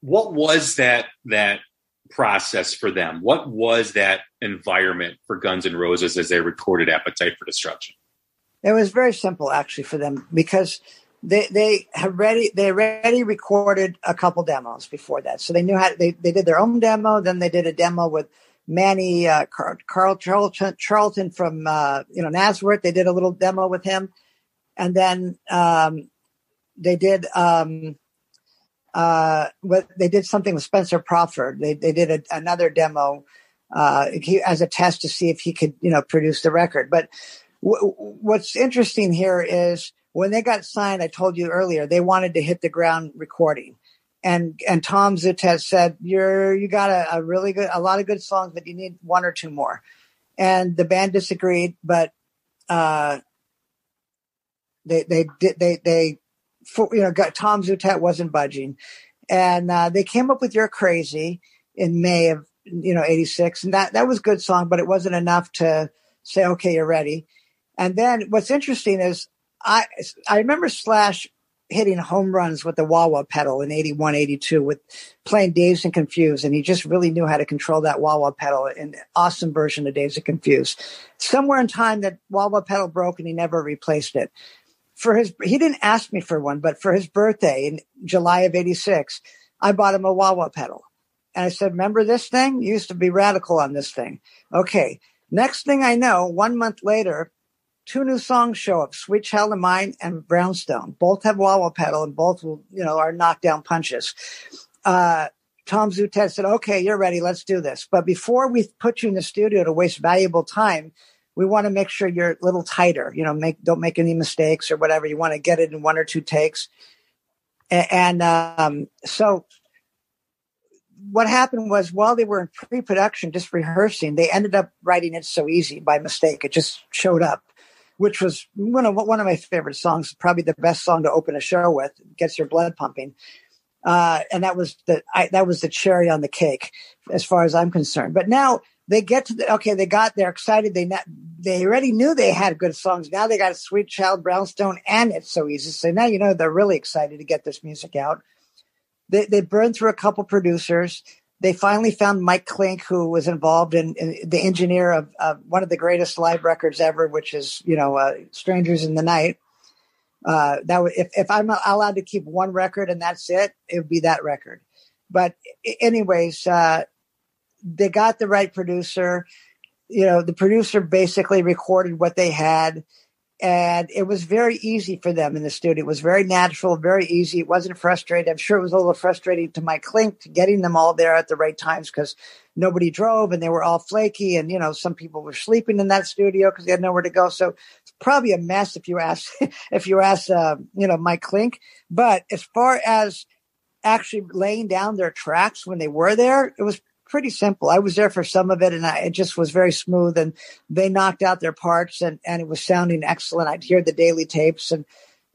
what was that that process for them? What was that environment for Guns N' Roses as they recorded Appetite for Destruction? It was very simple actually for them because they they have ready they already recorded a couple demos before that. So they knew how they, they did their own demo then they did a demo with manny uh, carl, carl charlton, charlton from uh, you know nazareth they did a little demo with him. And then um, they did um, uh, what they did something with spencer Crawford. they, they did a, another demo uh, he, as a test to see if he could you know produce the record. But what's interesting here is when they got signed, I told you earlier, they wanted to hit the ground recording. And and Tom Zutaut said, You're you got a, a really good a lot of good songs, but you need one or two more. And the band disagreed, but uh they they did they they for, you know, got, Tom Zutaut wasn't budging, and uh, they came up with "You're Crazy" in May of you know '86, and that that was a good song, but it wasn't enough to say, "Okay, you're ready." And then what's interesting is I I remember Slash hitting home runs with the wah wah pedal in 81, 82 with playing Dazed and Confused. And he just really knew how to control that wah wah pedal an awesome version of Dazed and Confused. Somewhere in time that wah wah pedal broke and he never replaced it. For his, he didn't ask me for one, but for his birthday in July of 86, I bought him a wah wah pedal. And I said, remember this thing? You used to be radical on this thing. Okay. Next thing I know, one month later, two new songs show up, Sweet Child of Mine and Brownstone. Both have wah wah pedal and both will, you know, are knockdown punches. Uh, Tom Zutaut said, okay, you're ready. Let's do this. But before we put you in the studio to waste valuable time, we want to make sure you're a little tighter, you know, make, don't make any mistakes or whatever. You want to get it in one or two takes. And, um, so what happened was while they were in pre-production, just rehearsing, they ended up writing it so easy by mistake. It just showed up which was one of one of my favorite songs, probably the best song to open a show with. Gets your blood pumping, uh, and that was the I, that was the cherry on the cake, as far as I'm concerned. But now they get to the okay, they got they're excited. They they already knew they had good songs. Now they got Sweet Child, Brownstone, and It's So Easy. So now you know they're really excited to get this music out. They they burned through a couple producers they finally found Mike Clink, who was involved in, in the engineer of, of, one of the greatest live records ever, which is you know uh, "Strangers in the Night." Uh, that would, if if I'm allowed to keep one record and that's it, it would be that record. But anyways, uh, they got the right producer. You know, the producer basically recorded what they had and it was very easy for them in the studio. It was very natural, very easy. It wasn't frustrating. I'm sure it was a little frustrating to Mike Clink getting them all there at the right times because nobody drove and they were all flaky. And, you know, some people were sleeping in that studio because they had nowhere to go. So it's probably a mess if you ask, if you ask, uh, you know, Mike Clink. But as far as actually laying down their tracks when they were there, it was pretty simple. I was there for some of it and I, it just was very smooth and they knocked out their parts and, and it was sounding excellent. I'd hear the daily tapes and,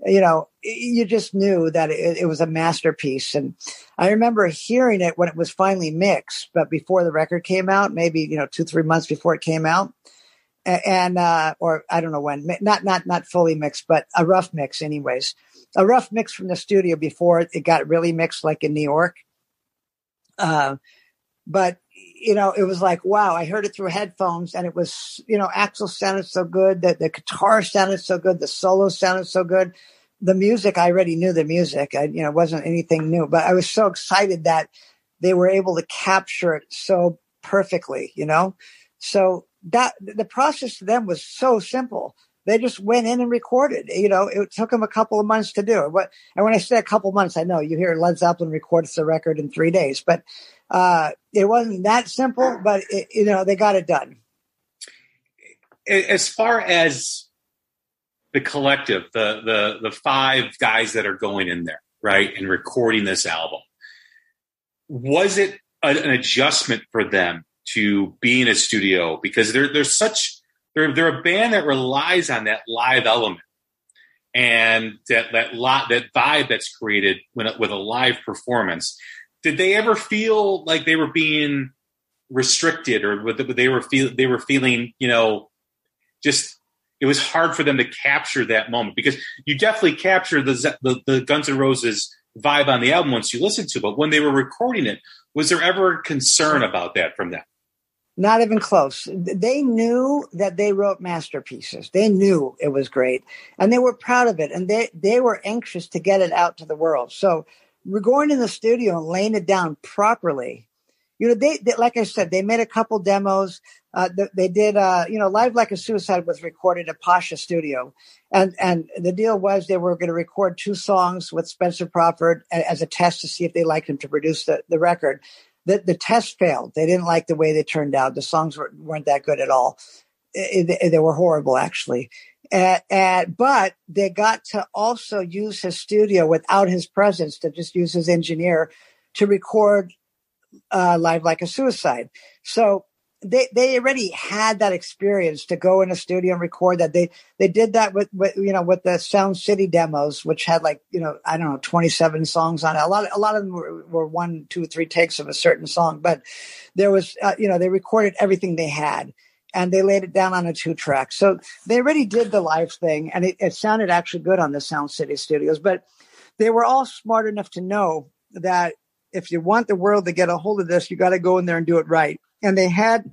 you know, you just knew that it, it was a masterpiece. And I remember hearing it when it was finally mixed, but before the record came out, maybe, you know, two, three months before it came out. And, uh, or I don't know when, not, not, not fully mixed, but a rough mix anyways, a rough mix from the studio before it got really mixed, like in New York. Uh, but you know, it was like, wow, I heard it through headphones and it was, you know, Axl sounded so good, that the guitar sounded so good, the solo sounded so good. The music, I already knew the music. I, you know, wasn't anything new, but I was so excited that they were able to capture it so perfectly, you know? So that the process to them was so simple. They just went in and recorded. You know, it took them a couple of months to do it. What, and when I say a couple months, I know you hear Led Zeppelin records the record in three days, but uh, it wasn't that simple, but it, you know they got it done. As far as the collective, the the the five guys that are going in there, right, and recording this album, was it an adjustment for them to be in a studio because they're they're such they're they're a band that relies on that live element and that that lot that vibe that's created when, with a live performance did they ever feel like they were being restricted or they were feel they were feeling you know just it was hard for them to capture that moment because you definitely capture the the, the Guns N' Roses vibe on the album once you listen to it. But when they were recording it, was there ever concern about that from them? Not even close. They knew that they wrote masterpieces. They knew it was great and they were proud of it and they, they were anxious to get it out to the world. So we're going in the studio and laying it down properly. You know, they, they like I said, they made a couple demos. Uh, they, they, did, uh, you know, Live Like a Suicide was recorded at Pasha Studio, and and the deal was they were going to record two songs with Spencer Crawford as a test to see if they liked him to produce the, the record. The, the test failed. They didn't like the way they turned out. The songs were, weren't that good at all. It, it, they were horrible, actually. And, but they got to also use his studio without his presence to just use his engineer to record uh, live like a suicide. So they they already had that experience to go in a studio and record that. They they did that with, with you know with the Sound City demos, which had like you know I don't know twenty seven songs on it. A lot a lot of them were, were one, two, three takes of a certain song, but there was uh, you know they recorded everything they had and they laid it down on a two track. So they already did the live thing, and it, it sounded actually good on the Sound City studios. But they were all smart enough to know that if you want the world to get a hold of this, you got to go in there and do it right. And they had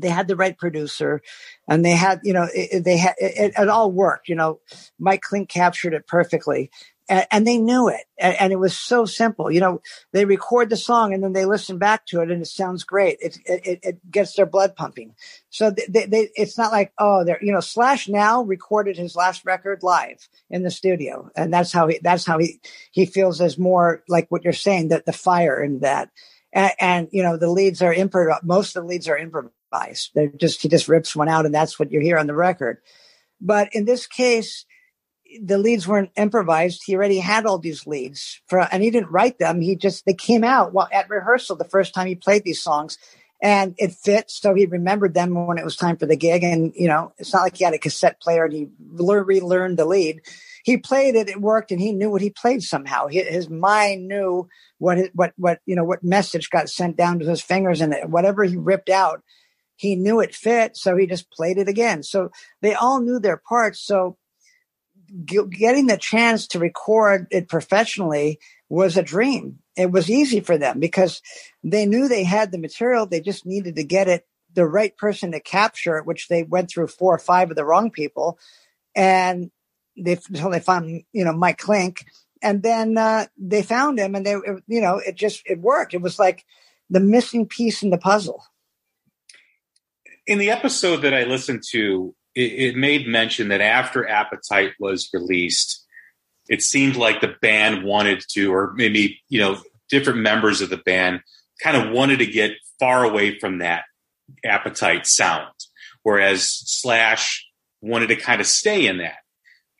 they had the right producer and they had you know it, they had it, it, all worked you know mike clink captured it perfectly and, and they knew it and, and, it was so simple. You know they record the song and then they listen back to it and it sounds great. It it, it gets their blood pumping. So they, they, it's not like oh they're you know slash now recorded his last record live in the studio. And that's how he that's how he he feels as more like what you're saying that the fire in that. And, and, you know the leads are improv most of the leads are improvised. They're just he just rips one out and that's what you hear on the record. But in this case the leads weren't improvised. He already had all these leads for, and he didn't write them. He just, they came out while at rehearsal the first time he played these songs and it fit. So he remembered them when it was time for the gig. And, you know, it's not like he had a cassette player and he relearned the lead. He played it, it worked, and he knew what he played somehow. His mind knew what, what, what, you know, what message got sent down to his fingers and whatever he ripped out, he knew it fit. So he just played it again. So they all knew their parts. So, getting the chance to record it professionally was a dream. It was easy for them because they knew they had the material. They just needed to get it the right person to capture it, which they went through four or five of the wrong people. And they, until they found, you know, Mike Clink. And then uh, they found him and they, you know, it just, it worked. It was like the missing piece in the puzzle. In the episode that I listened to, it, it made mention that after Appetite was released, it seemed like the band wanted to, or maybe, you know, different members of the band kind of wanted to get far away from that Appetite sound, whereas Slash wanted to kind of stay in that.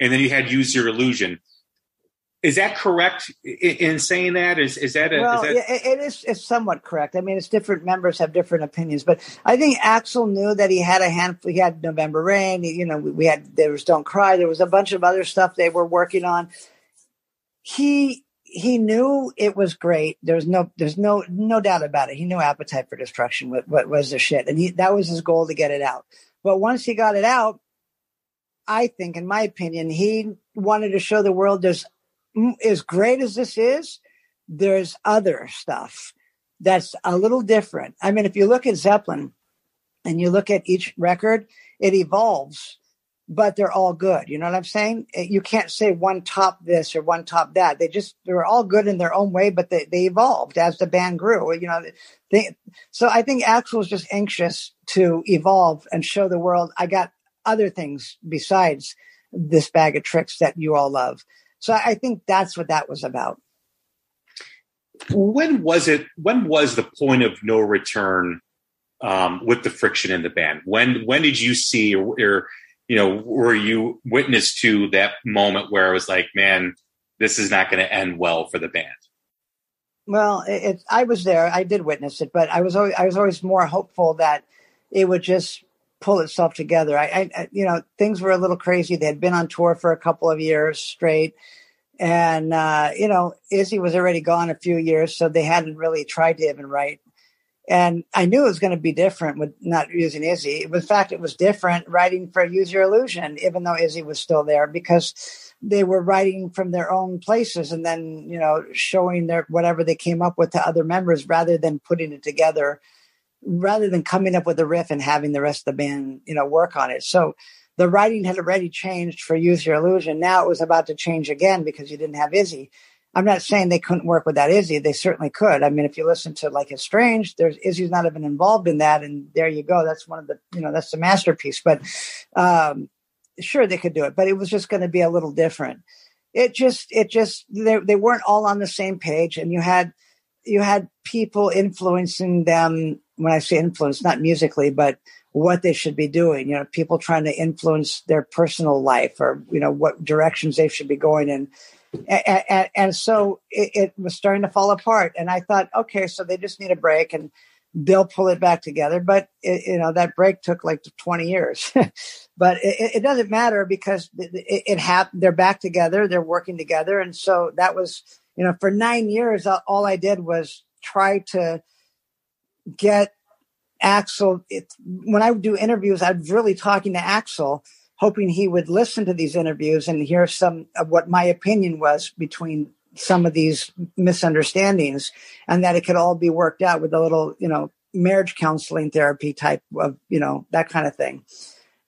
And then you had Use Your Illusion, is that correct in saying that? Is is that a? Well, is that... it is. It's somewhat correct. I mean, it's different members have different opinions, but I think Axl knew that he had a handful. He had November Rain. You know, we had there was Don't Cry. There was a bunch of other stuff they were working on. He he knew it was great. There's no there's no no doubt about it. He knew Appetite for Destruction what, what was the shit, and he that was his goal to get it out. But once he got it out, I think, in my opinion, he wanted to show the world there's as great as this is, there's other stuff that's a little different. I mean, if you look at Zeppelin and you look at each record, it evolves, but they're all good. You know what I'm saying? Eh, you can't say one top this or one top that. They just, they're all good in their own way, but they, they evolved as the band grew, you know. They, so I think Axl was just anxious to evolve and show the world I got other things besides this bag of tricks that you all love. So I think that's what that was about. When was it? When was the point of no return um, with the friction in the band? When when did you see, or, or you know, were you witness to that moment where I was like, man, this is not going to end well for the band? Well, it, it, I was there. I did witness it, but I was always, I was always more hopeful that it would just pull itself together. I, I, you know, things were a little crazy. They had been on tour for a couple of years straight. And, uh, you know, Izzy was already gone a few years, so they hadn't really tried to even write. And I knew it was going to be different with not using Izzy. In fact, it was different writing for Use Your Illusion, even though Izzy was still there, because they were writing from their own places and then, you know, showing their whatever they came up with to other members rather than putting it together rather than coming up with a riff and having the rest of the band, you know, work on it. So the writing had already changed for Use Your Illusion. Now it was about to change again because you didn't have Izzy. I'm not saying they couldn't work without Izzy. They certainly could. I mean, if you listen to like Estranged, there's Izzy's not even involved in that, and there you go. That's one of the you know that's the masterpiece. But um, sure, they could do it, but it was just going to be a little different. It just it just they they weren't all on the same page, and you had you had people influencing them when I say influence, not musically, but what they should be doing. You know, people trying to influence their personal life or, you know, what directions they should be going in. And, and, and so it, it, was starting to fall apart. And I thought, okay, so they just need a break. And they'll pull it back together. But it, you know that break took like 20 years. but it, it, doesn't matter because it, happened. They're back together. They're working together, and so that was you know for nine years all I did was try to get Axl. when I would do interviews, I'd really talking to Axl, hoping he would listen to these interviews and hear some of what my opinion was between some of these misunderstandings and that it could all be worked out with a little, you know, marriage counseling therapy type of, you know, that kind of thing.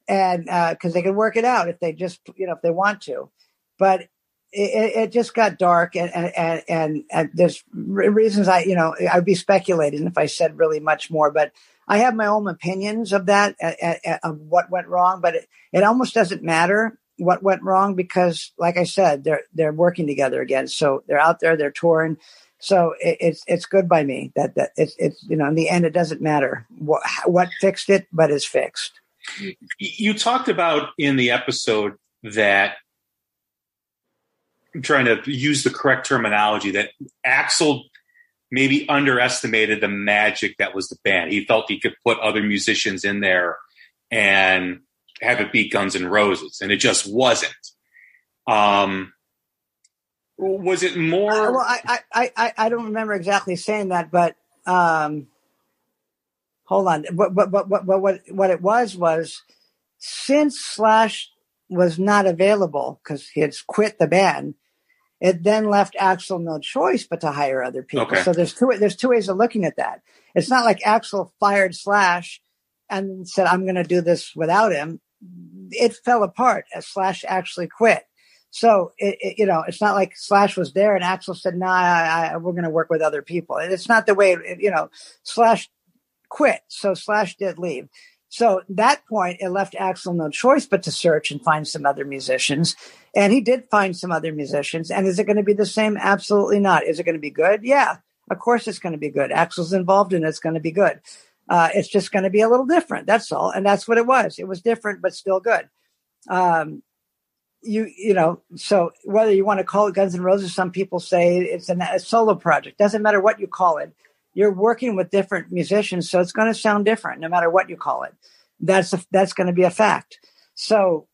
And because uh, they can work it out if they just, you know, if they want to. But it, it just got dark and, and, and, and there's reasons I, you know, I'd be speculating if I said really much more, but I have my own opinions of that, of what went wrong, but it, it almost doesn't matter what went wrong because, like I said, they're they're working together again. So they're out there, they're touring. So it, it's it's good by me that that it's it's you know in the end it doesn't matter what what fixed it, but is fixed. You talked about in the episode that trying to use the correct terminology that Axl maybe underestimated the magic that was the band. He felt he could put other musicians in there and have it beat Guns N' Roses, and it just wasn't. Um, was it more? Uh, well, I, I, I, I don't remember exactly saying that, but um, hold on. But, but, but, but, what, what it was was since Slash was not available because he had quit the band, it then left Axl no choice but to hire other people. Okay. So there's two there's two ways of looking at that. It's not like Axl fired Slash and said, "I'm going to do this without him." it fell apart as Slash actually quit. So it, it, you know, it's not like Slash was there and Axl said, "Nah, I, I, we're going to work with other people." And it's not the way it, you know. Slash quit, so Slash did leave. So that point, it left Axl no choice but to search and find some other musicians. And he did find some other musicians. And is it going to be the same? Absolutely not. Is it going to be good? Yeah, of course it's going to be good. Axl's involved and it's going to be good. Uh, it's just going to be a little different. That's all. And that's what it was. It was different, but still good. Um, you, you know, so whether you want to call it Guns N' Roses, some people say it's an, a solo project. Doesn't matter what you call it. You're working with different musicians, so it's going to sound different no matter what you call it. That's a, that's going to be a fact. So,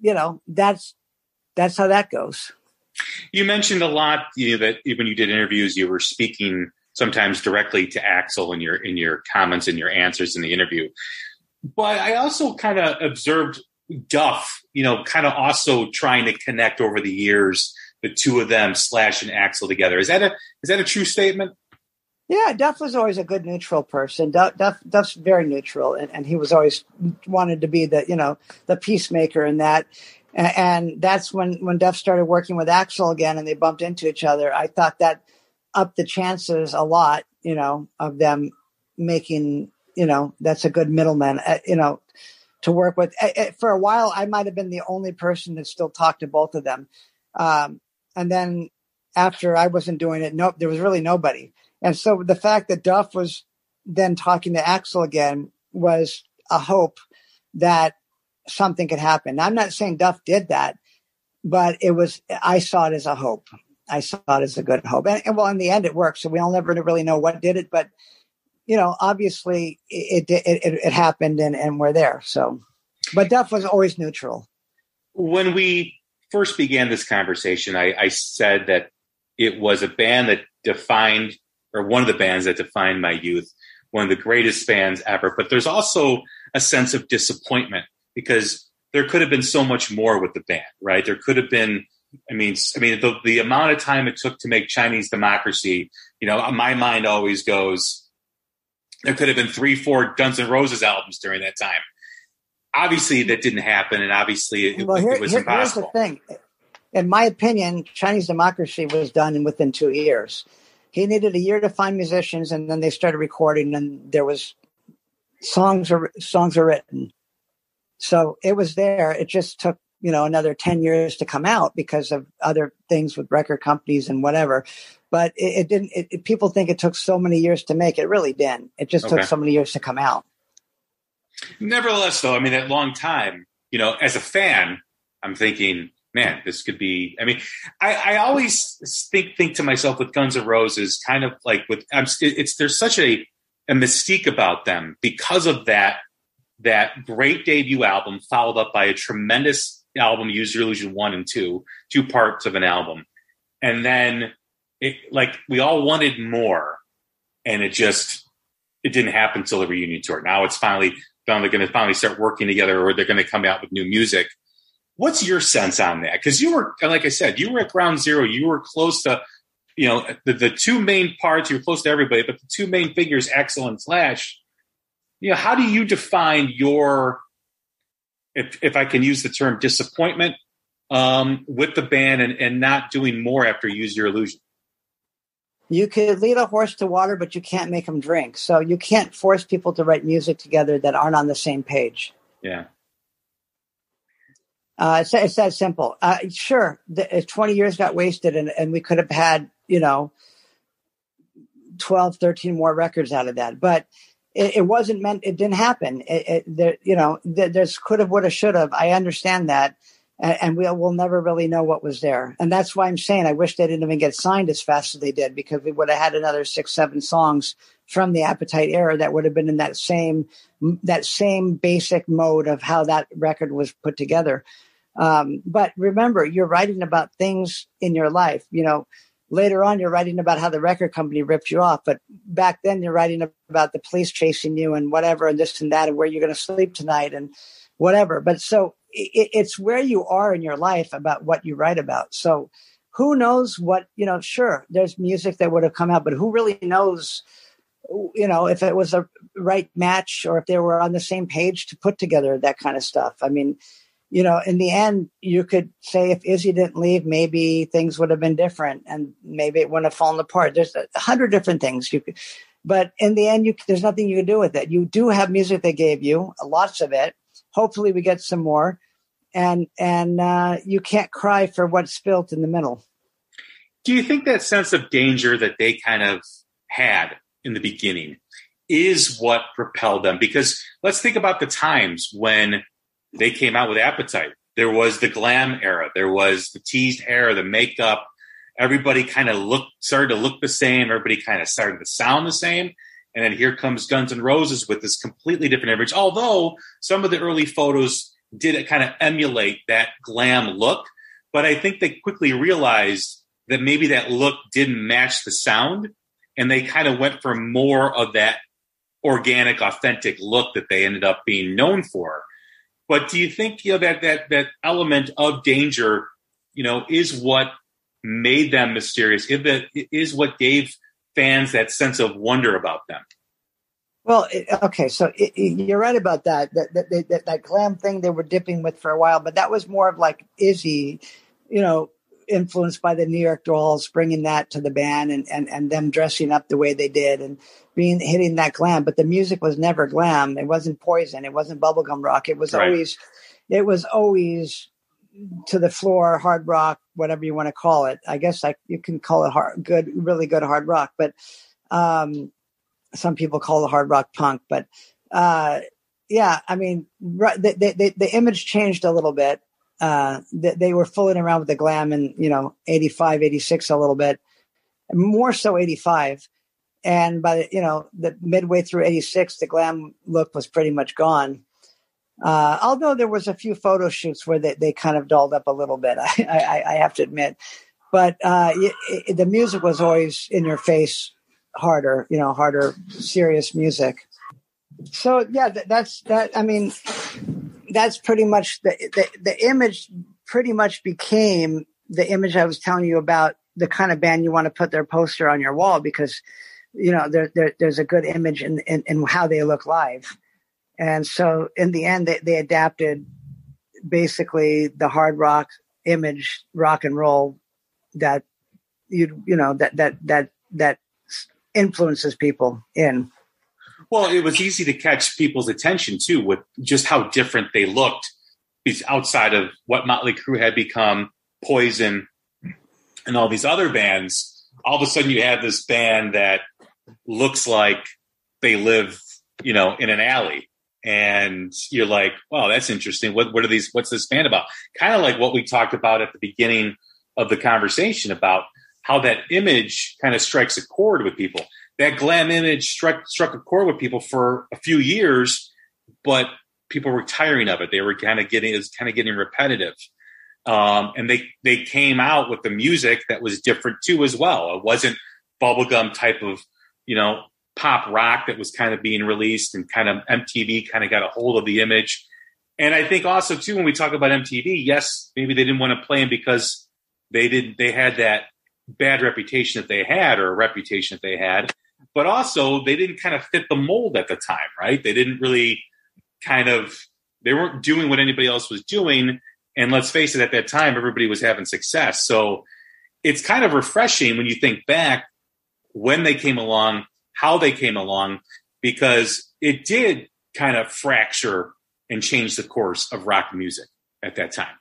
you know, that's that's how that goes. You mentioned a lot you know, that when you did interviews, you were speaking sometimes directly to Axl in your in your comments and your answers in the interview. But I also kind of observed Duff, you know, kind of also trying to connect over the years the two of them Slash and Axl together. Is that a is that a true statement? Yeah, Duff was always a good neutral person. Duff, Duff Duff's very neutral, and, and he was always wanted to be the you know the peacemaker in that. And, and that's when when Duff started working with Axl again, and they bumped into each other. I thought that up the chances a lot, you know, of them making, you know, that's a good middleman, uh, you know, to work with. Uh, for a while, I might have been the only person that still talked to both of them. Um, and then after I wasn't doing it, nope, there was really nobody. And so the fact that Duff was then talking to Axl again was a hope that something could happen. I'm not saying Duff did that, but it was, I saw it as a hope. I saw it as a good hope. And, and, well, in the end, it worked. So we all never really know what did it, but you know, obviously it it, it, it happened, and and we're there. So, but Duff was always neutral. When we first began this conversation, I, I said that it was a band that defined, or one of the bands that defined my youth, one of the greatest bands ever. But there's also a sense of disappointment because there could have been so much more with the band, right? There could have been I mean, I mean, the, the amount of time it took to make Chinese democracy, you know, uh, my mind always goes, there could have been three, four Guns N' Roses albums during that time. Obviously, that didn't happen, and obviously, it, well, here, it was here, impossible. Here's the thing. In my opinion, Chinese democracy was done within two years. He needed a year to find musicians, and then they started recording, and there was songs are songs are written. So it was there. It just took you know another 10 years to come out because of other things with record companies and whatever but it, it didn't it, people think it took so many years to make it really didn't it just okay. took so many years to come out nevertheless though i mean that long time you know as a fan i'm thinking man this could be i mean i, I always think think to myself with guns N' roses kind of like with I'm, it's there's such a a mystique about them because of that that great debut album followed up by a tremendous album use your illusion 1 and 2 two parts of an album. And then it like we all wanted more and it just it didn't happen until the reunion tour. Now it's finally finally going to finally start working together or they're going to come out with new music what's your sense on that? Because you were like i said you were at ground zero. You were close to you know the, the two main parts you're close to everybody but the two main figures axl and slash you know how do you define your if, if i can use the term disappointment um, with the band and, and not doing more after use your illusion? You could lead a horse to water but you can't make them drink. So you can't force people to write music together that aren't on the same page. Yeah uh, it's, it's that simple. Uh, sure, the, 20 years got wasted and, and we could have had, you know, 12, 13 more records out of that. But it, it wasn't meant, it didn't happen. It, it, there, you know, there, there's could have, would have, should have. I understand that. And, and we'll, we'll never really know what was there. And that's why I'm saying I wish they didn't even get signed as fast as they did because we would have had another six, seven songs from the Appetite era that would have been in that same, that same basic mode of how that record was put together. Um, but remember, you're writing about things in your life. You know, later on, you're writing about how the record company ripped you off. But back then, you're writing about the police chasing you and whatever, and this and that, and where you're going to sleep tonight and whatever. But so it, it's where you are in your life about what you write about. So who knows what, you know, sure, there's music that would have come out, but who really knows? you know, if it was a right match or if they were on the same page to put together that kind of stuff. I mean, you know, in the end, you could say if Izzy didn't leave, maybe things would have been different, and maybe it wouldn't have fallen apart. There's a hundred different things you could, but in the end, you there's nothing you can do with it. You do have music they gave you, lots of it. Hopefully, we get some more, and and uh, you can't cry for what's spilt in the middle. Do you think that sense of danger that they kind of had in the beginning is what propelled them? Because let's think about the times when they came out with Appetite. There was the glam era. There was the teased hair, the makeup. Everybody kind of looked, started to look the same. Everybody kind of started to sound the same. And then here comes Guns N' Roses with this completely different image. Although some of the early photos did kind of emulate that glam look, but I think they quickly realized that maybe that look didn't match the sound, and they kind of went for more of that organic, authentic look that they ended up being known for. But do you think you know that that that element of danger, you know, is what made them mysterious? If that is what gave fans that sense of wonder about them. Well, okay, so it, it, you're right about that. That, that that that glam thing they were dipping with for a while, but that was more of like Izzy, you know, influenced by the New York Dolls, bringing that to the band and, and, and them dressing up the way they did and being hitting that glam. But the music was never glam. It wasn't poison. It wasn't bubblegum rock. It was right. always, it was always to the floor, hard rock, whatever you want to call it. I guess like you can call it hard, good, really good hard rock. But um, some people call it hard rock punk. But uh, yeah, I mean, the, the, the image changed a little bit uh, they, they were fooling around with the glam in, you know, 85, 86 a little bit, more so 85. And by the, you know, the midway through 86, the glam look was pretty much gone. Uh, although there was a few photo shoots where they, they kind of dolled up a little bit, I, I, I have to admit. But uh, it, it, the music was always in your face, harder, you know, harder, serious music. So yeah, that, that's that. I mean, that's pretty much the, the, the image pretty much became the image I was telling you about the kind of band you want to put their poster on your wall because you know there, there there's a good image in, in, in how they look live and so in the end they, they adapted basically the hard rock image rock and roll that you you know that that that that influences people in well, it was easy to catch people's attention too with just how different they looked outside of what Motley Crue had become, Poison, and all these other bands. All of a sudden, you have this band that looks like they live, you know, in an alley. And you're like, wow, that's interesting. What, what are these? What's this band about? Kind of like what we talked about at the beginning of the conversation about how that image kind of strikes a chord with people that glam image struck struck a chord with people for a few years, but people were tiring of it. They were kind of getting it was kind of getting repetitive. Um, and they they came out with the music that was different too as well. It wasn't bubblegum type of you know pop rock that was kind of being released and kind of MTV kind of got a hold of the image. And I think also too when we talk about MTV, yes, maybe they didn't want to play them because they didn't they had that bad reputation that they had or a reputation that they had, but also they didn't kind of fit the mold at the time, right? They didn't really kind of they weren't doing what anybody else was doing. And let's face it, at that time, everybody was having success. So it's kind of refreshing when you think back when they came along, how they came along, because it did kind of fracture and change the course of rock music at that time.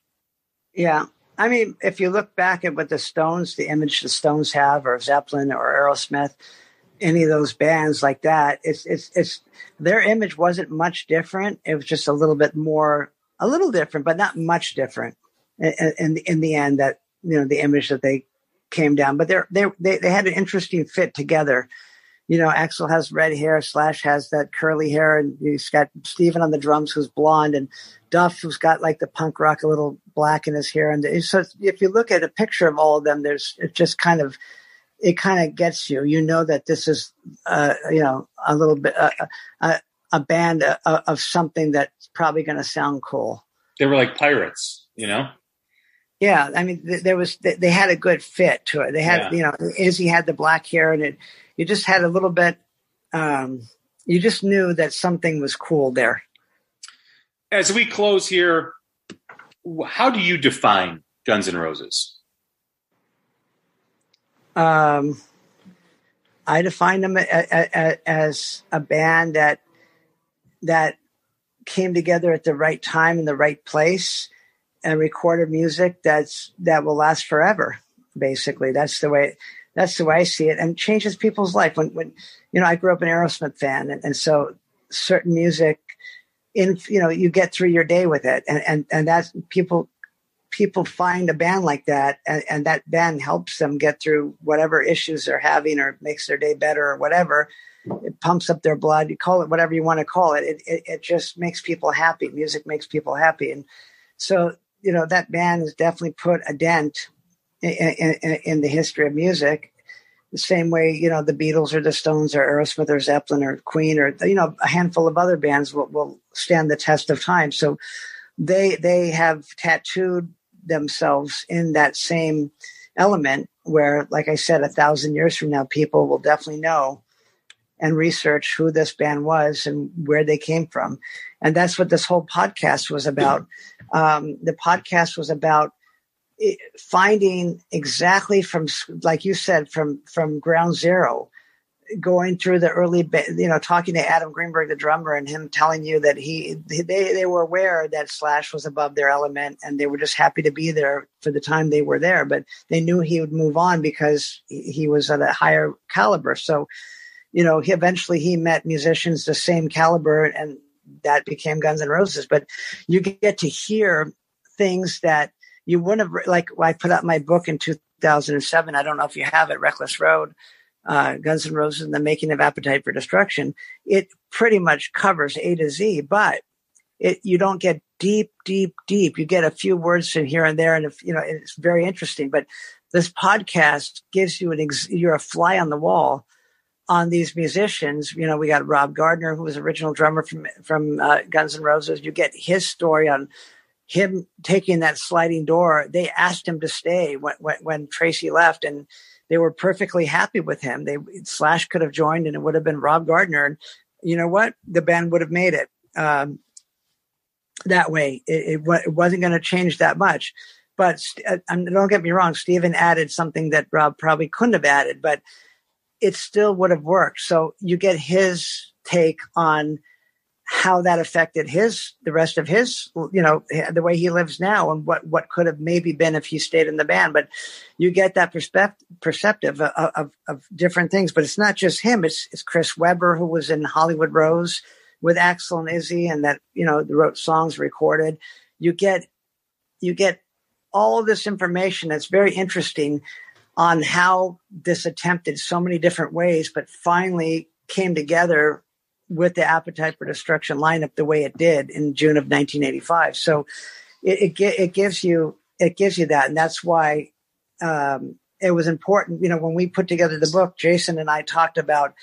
Yeah. I mean, if you look back at what the Stones, the image the Stones have, or Zeppelin or Aerosmith, any of those bands like that, it's it's it's their image wasn't much different. It was just a little bit more, a little different, but not much different. In in, in the end, that you know the image that they came down, but they're, they they they had an interesting fit together. You know, Axl has red hair, Slash has that curly hair, and he's got Steven on the drums who's blonde, and Duff who's got like the punk rock, a little black in his hair. And so if you look at a picture of all of them, there's it just kind of it kind of gets you. You know that this is uh, you know a little bit uh, uh, a band uh, of something that's probably going to sound cool. They were like pirates, you know. Yeah, I mean, th- there was th- they had a good fit to it. They had, yeah. you know, Izzy had the black hair, and it you just had a little bit. Um, you just knew that something was cool there. As we close here, how do you define Guns N' Roses? Um, I define them as a band that that came together at the right time in the right place and recorded music that's that will last forever. Basically, that's the way that's the way I see it, and changes people's life. When when you know, I grew up an Aerosmith fan, and, and so certain music, in you know, you get through your day with it, and and and that's people people find a band like that and, and, that band helps them get through whatever issues they're having or makes their day better or whatever it pumps up their blood you call it whatever you want to call it it, it, it just makes people happy music makes people happy and so you know that band has definitely put a dent in, in, in the history of music. The same way you know the beatles or the stones or aerosmith or zeppelin or queen or you know a handful of other bands will, will stand the test of time. So they they have tattooed themselves in that same element where, like I said, a thousand years from now, people will definitely know and research who this band was and where they came from. And that's what this whole podcast was about. Um, the podcast was about eh, finding exactly from, like you said, from, from ground zero, going through the early, you know, talking to Adam Greenberg, the drummer, and him telling you that he they they were aware that Slash was above their element, and they were just happy to be there for the time they were there. But they knew he would move on because he was at a higher caliber. So, you know, he eventually he met musicians the same caliber, and that became Guns N' Roses. But you get to hear things that you wouldn't have like. I put out my book in 2007. I don't know if you have it, Reckless Road uh, Guns N' Roses and the making of Appetite for Destruction, it pretty much covers A to Z, but it, you don't get deep, deep, deep. You get a few words in here and there, and if, you know it's very interesting. But this podcast gives you an ex- you're a fly on the wall on these musicians. You know, we got Rob Gardner, who was original drummer from from uh, Guns N' Roses. You get his story on him taking that sliding door. They asked him to stay when when, when Tracii left, and they were perfectly happy with him. They Slash could have joined, and it would have been Rob Gardner. And you know what? The band would have made it um, that way. It, it, it wasn't going to change that much. But uh, don't get me wrong, Steven added something that Rob probably couldn't have added, but it still would have worked. So you get his take on how that affected his the rest of his you know the way he lives now and what what could have maybe been if he stayed in the band. But you get that perspective perceptive of, of, of different things. But it's not just him. It's it's chris weber who was in hollywood rose with axl and izzy and that you know wrote songs recorded. You get you get all this information that's very interesting on how this attempted so many different ways, but finally came together with the Appetite for Destruction lineup the way it did in June of 1985. So it, it, it gives you it gives you that, and that's why um, it was important. You know, when we put together the book, Jason and I talked about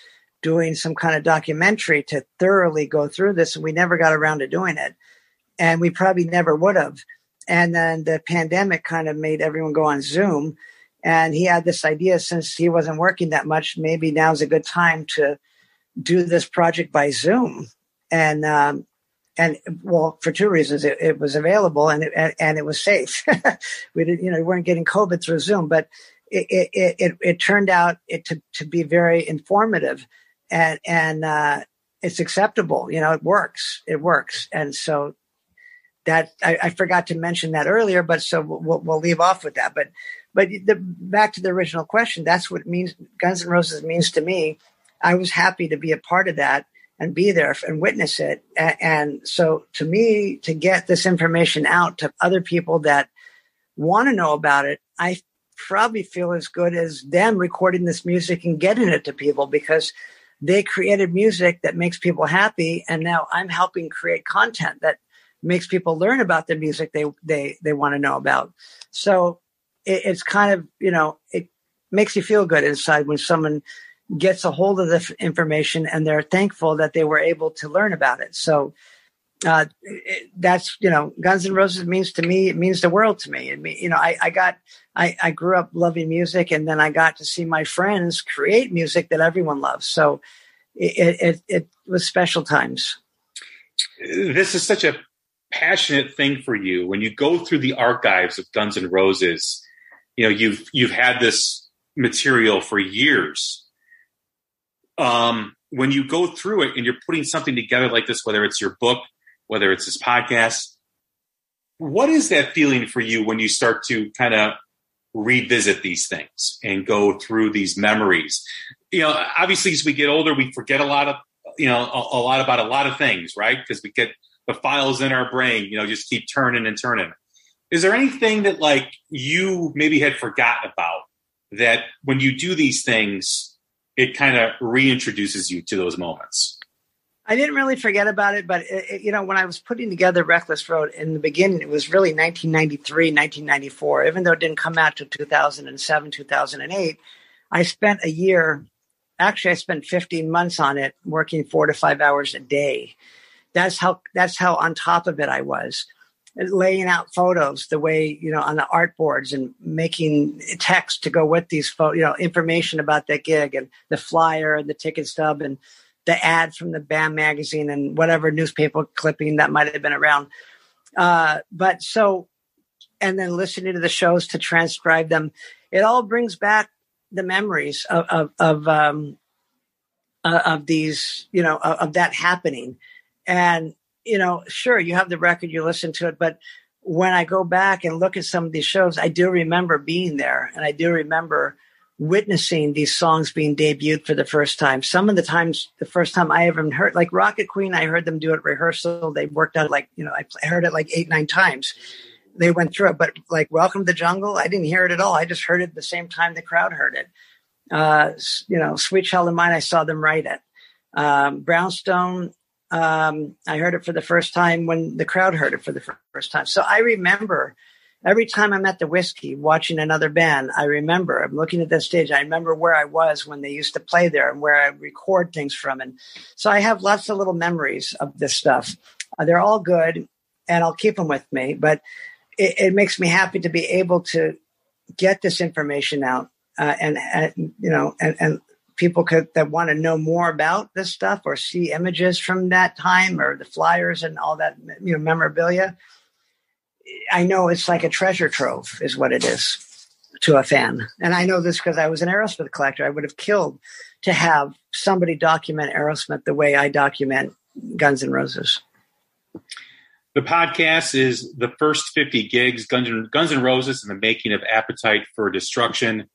doing some kind of documentary to thoroughly go through this, and we never got around to doing it, and we probably never would have. And then the pandemic kind of made everyone go on Zoom. And he had this idea since he wasn't working that much, maybe now's a good time to do this project by Zoom. And, um, and well, for two reasons, it, it was available and it, and it was safe. we didn't, you know, we weren't getting COVID through Zoom, but it, it, it, it turned out it to, to be very informative and, and, uh, it's acceptable. You know, it works. It works. And so that I, I forgot to mention that earlier, but so we'll, we'll leave off with that. But, but the, back to the original question, that's what means Guns N' Roses means to me. I was happy to be a part of that and be there and witness it. And so to me, to get this information out to other people that want to know about it, I probably feel as good as them recording this music and getting it to people because they created music that makes people happy. And now I'm helping create content that makes people learn about the music they, they, they want to know about. So it, it's kind of, you know, it makes you feel good inside when someone gets a hold of the information and they're thankful that they were able to learn about it. So uh, it, that's you know, Guns N' Roses means to me. It means the world to me. It mean, you know, I, I got I, I grew up loving music, and then I got to see my friends create music that everyone loves. So it it, it was special times. This is such a passionate thing for you when you go through the archives of Guns N' Roses. You know, you've you've had this material for years um, when you go through it and you're putting something together like this, whether it's your book, whether it's this podcast, what is that feeling for you when you start to kind of revisit these things and go through these memories? You know, obviously, as we get older, we forget a lot of, you know, a, a lot about a lot of things, right? Because we get the files in our brain, you know, just keep turning and turning. Is there anything that like you maybe had forgotten about that when you do these things, it kind of reintroduces you to those moments. I didn't really forget about it, but it, it, you know, when I was putting together Reckless Road in the beginning, it was really 1993, 1994. Even though it didn't come out till 2007, 2008, I spent a year. Actually, I spent 15 months on it, working four to five hours a day. That's how. That's how on top of it I was laying out photos the way you know on the art boards and making text to go with these photos, you know, information about that gig and the flyer and the ticket stub and the ad from the BAM magazine and whatever newspaper clipping that might have been around. Uh, but so, and then listening to the shows to transcribe them, it all brings back the memories of of of, um, uh, of these, you know, of, of that happening, and you know, sure, you have the record, you listen to it, but when I go back and look at some of these shows, I do remember being there and I do remember witnessing these songs being debuted for the first time. Some of the times, the first time I ever heard, like Rocket Queen, I heard them do it rehearsal. They worked out like, you know, I heard it like eight, nine times. They went through it, but like Welcome to the Jungle, I didn't hear it at all. I just heard it the same time the crowd heard it. Uh, you know, Sweet Child O' Mine, I saw them write it. Um, Brownstone, um, I heard it for the first time when the crowd heard it for the first time. So I remember every time I'm at the Whisky watching another band, I remember I'm looking at that stage. I remember where I was when they used to play there and where I record things from. And so I have lots of little memories of this stuff. Uh, they're all good and I'll keep them with me, but it, it makes me happy to be able to get this information out uh, and, and, you know, and, and people could that want to know more about this stuff or see images from that time or the flyers and all that you know memorabilia i know it's like a treasure trove is what it is to a fan. And i know this because i was an aerosmith collector. I would have killed to have somebody document aerosmith the way i document Guns N' Roses. The podcast is the first 50 gigs. Guns and, Guns N' Roses and the making of appetite for destruction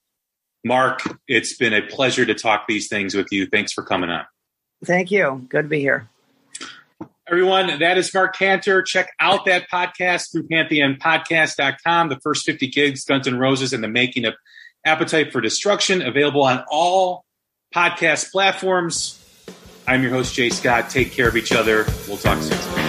Marc, it's been a pleasure to talk these things with you. Thanks for coming on. Thank you. Good to be here. Everyone, that is Marc Canter. Check out that podcast through pantheonpodcast.com. The first 50 gigs, Guns N' Roses, and the making of Appetite for Destruction, available on all podcast platforms. I'm your host, Jay Scott. Take care of each other. We'll talk soon.